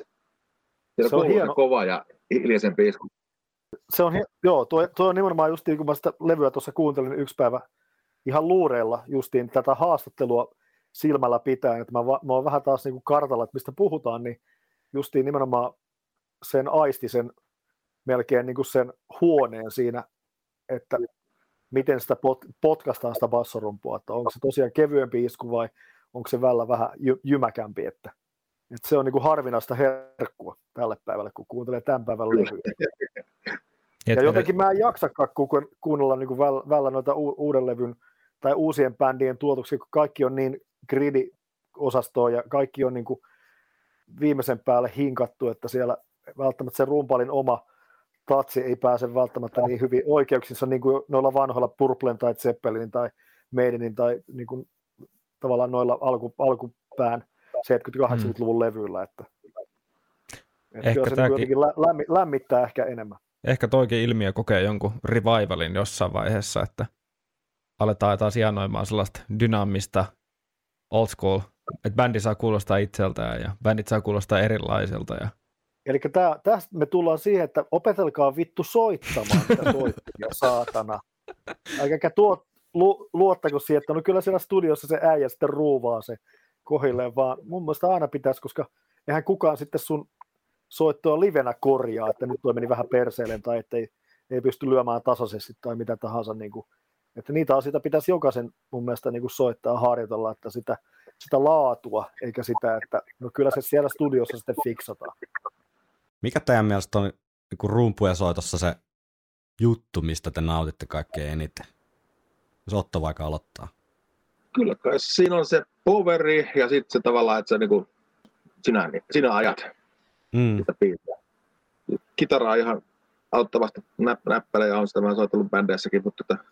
Siinä Se on se hieno. kova ja hiljaisempi isku. Se on, joo, tuo, tuo on nimenomaan justiin, kun mä sitä levyä tuossa kuuntelin yksi päivä ihan luureilla justiin tätä haastattelua silmällä pitäen, että mä, mä oon vähän taas niin kuin kartalla, että mistä puhutaan, niin justiin nimenomaan sen aisti sen melkein niin kuin sen huoneen siinä, että miten sitä pot, potkastaan sitä bassorumpua, että onko se tosiaan kevyempi isku vai onko se välillä vähän jy, jymäkämpi, että, että se on niin kuin harvinaista herkkua tälle päivälle, kun kuuntelee tämän päivän levyä. Ja jotenkin mä en jaksakaan ku- kuunnella niin kuin väl- välillä noita uuden levyn tai uusien bändien tuotoksia, kun kaikki on niin gridi-osastoa ja kaikki on niin kuin viimeisen päälle hinkattu, että siellä välttämättä se rumpalin oma tatsi ei pääse välttämättä niin hyvin oikeuksissa niin kuin noilla vanhoilla Purplen tai Zeppelinin tai Maidenin tai niin kuin tavallaan noilla alku, alkupään 70-80-luvun levyillä, että, että Ehkä kyllä se niin jotenkin lä- lämmi, lämmittää ehkä enemmän. Ehkä toikin ilmiö kokee jonkun revivalin jossain vaiheessa, että aletaan taas hienoimaan sellaista dynaamista old school, että bändi saa kuulostaa itseltään ja bändit saa kuulostaa erilaiselta. Ja... Eli tästä me tullaan siihen, että opetelkaa vittu soittamaan sitä soittimia, saatana. Älkääkä tuo, lu, luottako siihen, että no kyllä siellä studiossa se äijä sitten ruuvaa se kohilleen, vaan mun mielestä aina pitäisi, koska eihän kukaan sitten sun soittoa livenä korjaa, että nyt toi meni vähän perseelle tai ettei ei pysty lyömään tasaisesti tai mitä tahansa. Niin kuin, että niitä asioita pitäisi jokaisen mun mielestä niin kuin soittaa harjoitella, että sitä, sitä laatua, eikä sitä, että no kyllä se siellä studiossa sitten fiksataan. Mikä teidän mielestä on niin rumpujen soitossa se juttu, mistä te nautitte kaikkein eniten? Jos Otto vaikka aloittaa. Kyllä kai siinä on se poveri ja sitten se tavallaan, että sä niinku, sinä, sinä ajat Mm. sitä biisiä. Kitara on ihan auttavasti näpp, ja on sitä mä soitellut bändeissäkin, mutta tota,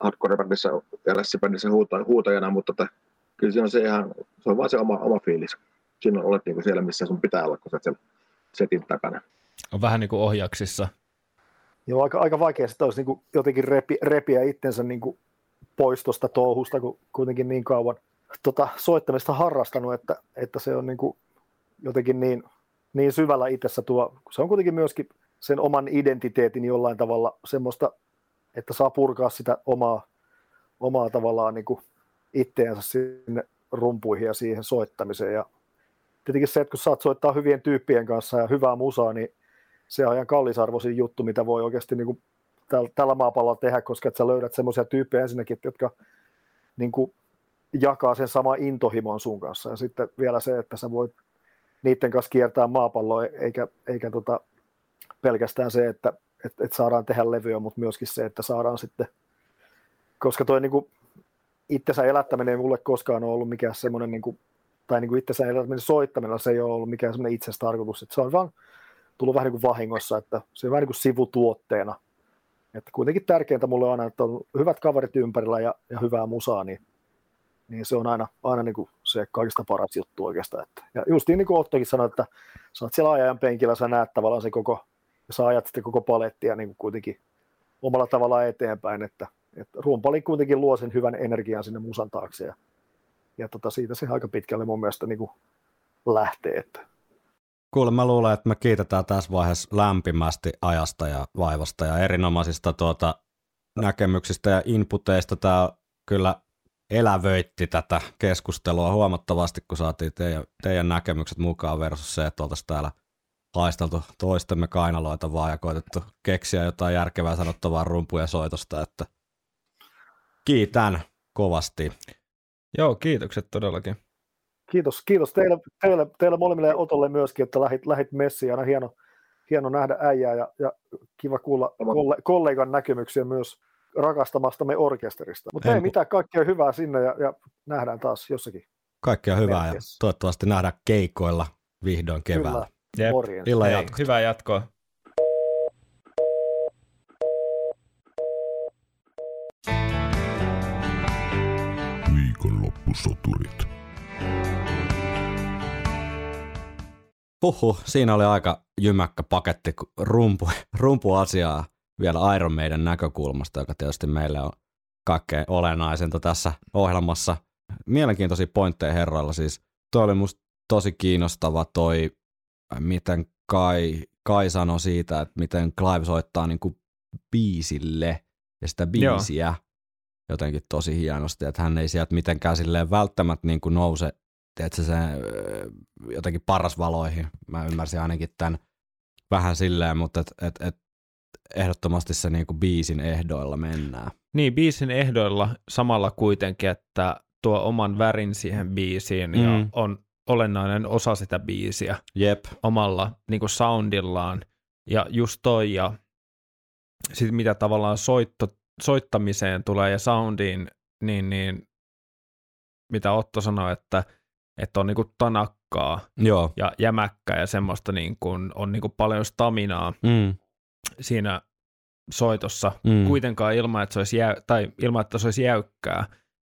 hardcore-bändissä ja rässibändissä huuta, huutajana, mutta että, kyllä se on se ihan, se on vaan se oma, oma fiilis. Siinä olet niin kuin siellä, missä sun pitää olla, kun sä siellä setin takana. On vähän niin kuin ohjaksissa. Joo, aika, aika vaikea sitä olisi niin kuin jotenkin repi, repiä itsensä niin kuin pois tuosta touhusta, kun kuitenkin niin kauan tota, soittamista harrastanut, että, että se on niin kuin jotenkin niin, niin syvällä itsessä tuo, se on kuitenkin myöskin sen oman identiteetin jollain tavalla semmoista, että saa purkaa sitä omaa, omaa tavallaan niin itteensä sinne rumpuihin ja siihen soittamiseen. Ja tietenkin se, että kun saat soittaa hyvien tyyppien kanssa ja hyvää musaa, niin se on ihan kallisarvoisin juttu, mitä voi oikeasti niin kuin tällä, tällä maapallolla tehdä, koska että sä löydät semmoisia tyyppejä ensinnäkin, jotka niin kuin jakaa sen sama intohimon sun kanssa. Ja sitten vielä se, että sä voit niiden kanssa kiertää maapalloa, eikä, eikä tota, pelkästään se, että et, et saadaan tehdä levyä, mutta myöskin se, että saadaan sitten, koska toi niin kuin, itsensä elättäminen ei mulle koskaan ole ollut mikään semmoinen, niin kuin, tai niin kuin itsensä elättäminen soittaminen, se ei ole ollut mikään semmoinen tarkoitus, että se on vaan tullut vähän niin kuin vahingossa, että se on vähän niin kuin sivutuotteena. Että kuitenkin tärkeintä mulle on aina, että on hyvät kaverit ympärillä ja, ja hyvää musaa, niin, niin se on aina, aina niin kuin se kaikista paras juttu oikeastaan. Että, ja just niin kuin Ottokin sanoi, että sä oot siellä ajan penkillä, sä näet tavallaan se koko, sä ajat sitten koko palettia niin kuin kuitenkin omalla tavalla eteenpäin, että, että rumpali kuitenkin luo sen hyvän energian sinne musan taakse, ja, ja tota, siitä se aika pitkälle mun mielestä niin kuin lähtee. Että. Kuule, mä luulen, että me kiitetään tässä vaiheessa lämpimästi ajasta ja vaivasta ja erinomaisista tuota, näkemyksistä ja inputeista. Tämä kyllä elävöitti tätä keskustelua huomattavasti, kun saatiin teidän, teidän näkemykset mukaan versus se, että oltaisiin täällä haisteltu toistemme kainaloita vaan ja koitettu keksiä jotain järkevää sanottavaa rumpuja soitosta, että kiitän kovasti. Joo, kiitokset todellakin. Kiitos, kiitos teille, teille, teille molemmille ja Otolle myöskin, että lähit, lähit messiin. Aina hieno, hieno nähdä äijää ja, ja kiva kuulla kolle, kollegan näkemyksiä myös rakastamastamme orkesterista. Mutta ei mitään, kaikkea hyvää sinne ja, ja nähdään taas jossakin. Kaikkea hyvää ja toivottavasti nähdään keikoilla vihdoin keväällä. Jep. Illan Hyvää jatkoa. Viikonloppusoturit. Huhhuh, siinä oli aika jymäkkä paketti rumpu, rumpuasiaa vielä Iron meidän näkökulmasta, joka tietysti meille on kaikkein olennaisinta tässä ohjelmassa. Mielenkiintoisia pointteja herroilla siis. Toi oli musta tosi kiinnostava toi, miten Kai, Kai sanoi siitä, että miten Clive soittaa niin kuin biisille ja sitä biisiä Joo. jotenkin tosi hienosti, että hän ei sieltä mitenkään silleen välttämättä niin kuin nouse tiedätkö, se jotenkin parasvaloihin. Mä ymmärsin ainakin tämän vähän silleen, mutta et, et, et ehdottomasti se niinku biisin ehdoilla mennään. Niin, biisin ehdoilla samalla kuitenkin, että tuo oman värin siihen biisiin mm. ja on olennainen osa sitä biisiä Jep. omalla niinku soundillaan. Ja just toi ja sitten mitä tavallaan soitto, soittamiseen tulee ja soundiin, niin, niin mitä Otto sanoi, että – että on niinku tanakkaa Joo. ja jämäkkää ja semmoista niinku, on niinku paljon staminaa mm. siinä soitossa, mm. kuitenkaan ilman, että se olisi, jäy, tai ilman, että se olisi jäykkää.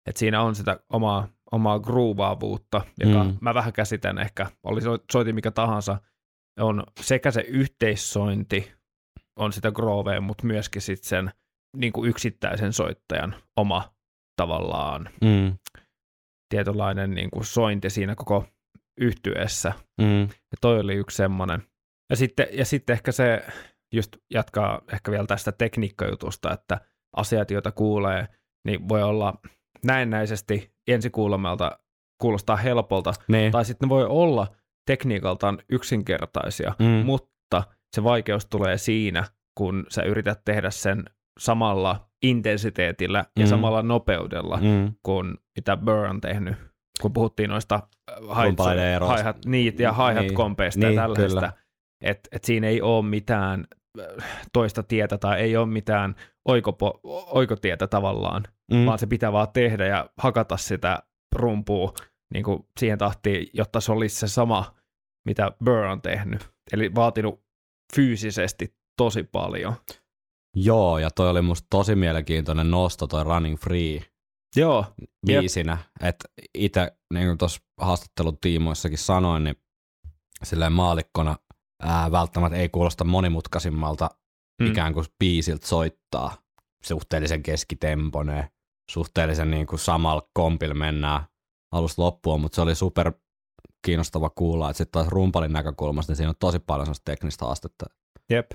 Että siinä on sitä omaa, omaa groovaavuutta, joka mm. mä vähän käsitän ehkä, oli soiti mikä tahansa, on sekä se yhteissointi, on sitä groovea, mutta myöskin sitten sen niin kuin yksittäisen soittajan oma tavallaan mm tietynlainen niin kuin sointi siinä koko yhtyessä. Mm. Ja toi oli yksi semmoinen. Ja sitten, ja sitten ehkä se just jatkaa ehkä vielä tästä tekniikkajutusta, että asiat, joita kuulee, niin voi olla näennäisesti ensikuulemalta kuulostaa helpolta, niin. tai sitten ne voi olla tekniikaltaan yksinkertaisia, mm. mutta se vaikeus tulee siinä, kun sä yrität tehdä sen samalla intensiteetillä ja mm. samalla nopeudella mm. kuin mitä Burr on tehnyt, kun puhuttiin noista hi-hat, niitä ja hi-hat-kompeista niin, ja tällaista. Että et siinä ei ole mitään äh, toista tietä tai ei ole mitään oikopo, oikotietä tavallaan, mm. vaan se pitää vaan tehdä ja hakata sitä rumpua niin kuin siihen tahtiin, jotta se olisi se sama, mitä Burr on tehnyt. Eli vaatinut fyysisesti tosi paljon. Joo, ja toi oli musta tosi mielenkiintoinen nosto, toi Running Free Joo, biisinä. Että itse, niin kuin tuossa haastattelutiimoissakin sanoin, niin silleen maalikkona ää, välttämättä ei kuulosta monimutkaisimmalta Mm. ikään kuin biisiltä soittaa. Suhteellisen keskitempoinen, suhteellisen niin kuin samalla kompilla mennään alusta loppuun, mutta se oli super kiinnostava kuulla, että sitten taas rumpalin näkökulmasta, niin siinä on tosi paljon sellaista teknistä haastetta. jep.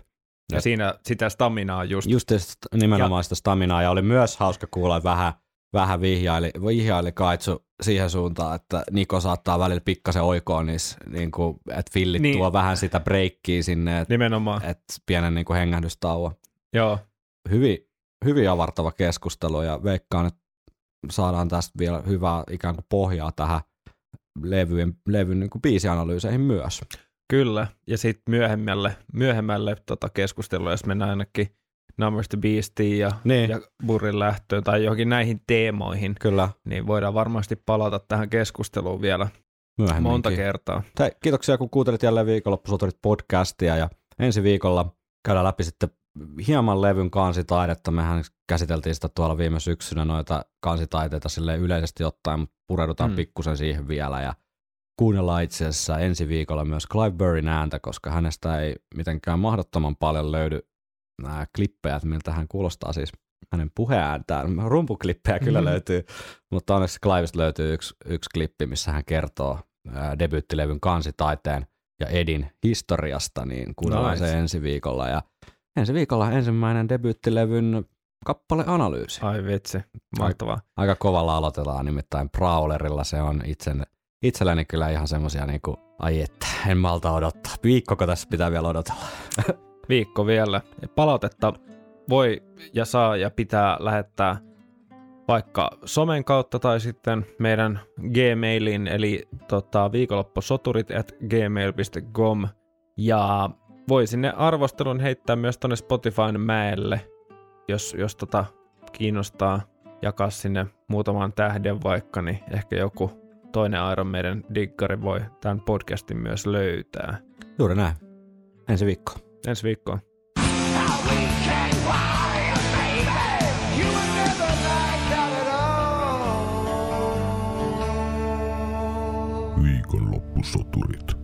Ja Jep. siinä sitä staminaa just. Just nimenomaan sitä staminaa, ja oli myös hauska kuulla, että vähän, vähän vihjaili, vihjaili Kaitsu siihen suuntaan, että Niko saattaa välillä pikkasen oikoa niissä, niin kuin, että fillit Niin. niin. tuo vähän sitä breikkiä sinne, että Nimenomaan. et pienen niin kuin hengähdystauon. Joo, Hyvin, hyvin avartava keskustelu, ja veikkaan, että saadaan tästä vielä hyvää ikään kuin pohjaa tähän levyjen, levyn niin kuin biisianalyyseihin myös. kyllä. Ja sitten myöhemmälle, myöhemmälle tota keskustelulle, jos mennään ainakin Numbers to Beastiin ja, Niin. ja Burrin lähtöön tai johonkin näihin teemoihin, Kyllä, niin voidaan varmasti palata tähän keskusteluun vielä monta kertaa. Hei, kiitoksia kun kuuntelit jälleen viikonloppusoturit podcastia ja ensi viikolla käydään läpi sitten hieman levyn kansitaidetta. Mehän käsiteltiin sitä tuolla viime syksynä noita kansitaiteita sille yleisesti ottaen, mutta pureudutaan Mm. mm. pikkusen siihen vielä ja kuunnellaan itse asiassa ensi viikolla myös Clive Burrin ääntä, koska hänestä ei mitenkään mahdottoman paljon löydy nämä klippejä, että miltä hän kuulostaa siis hänen puheääntään. Rumpuklippejä kyllä Mm. löytyy, mutta onneksi Clivesta löytyy yksi, yksi klippi, missä hän kertoo ää, debyyttilevyn kansitaiteen ja Edin historiasta, niin kuunnellaan Nice. se ensi viikolla. Ja ensi viikolla ensimmäinen debyyttilevyn kappaleanalyysi. Ai vitsi, mahtavaa. Aika kovalla aloitellaan, nimittäin Prowlerilla se on itsen, itselläni kyllä ihan semmosia niinku, ai että, en malta odottaa. Viikkoko tässä pitää vielä odotella. Viikko vielä. Palautetta voi ja saa ja pitää lähettää vaikka somen kautta tai sitten meidän Gmailin, eli tota, viikonloppusoturit at gmail.com. Ja voi sinne arvostelun heittää myös tonne Spotifyn mäelle, jos, jos tota kiinnostaa jakaa sinne muutaman tähden vaikka, niin ehkä joku toinen Iron Maiden diggari voi tämän podcastin myös löytää. Juuri näin. Ensi viikko. Ensi viikkoon. Viikonloppusoturit.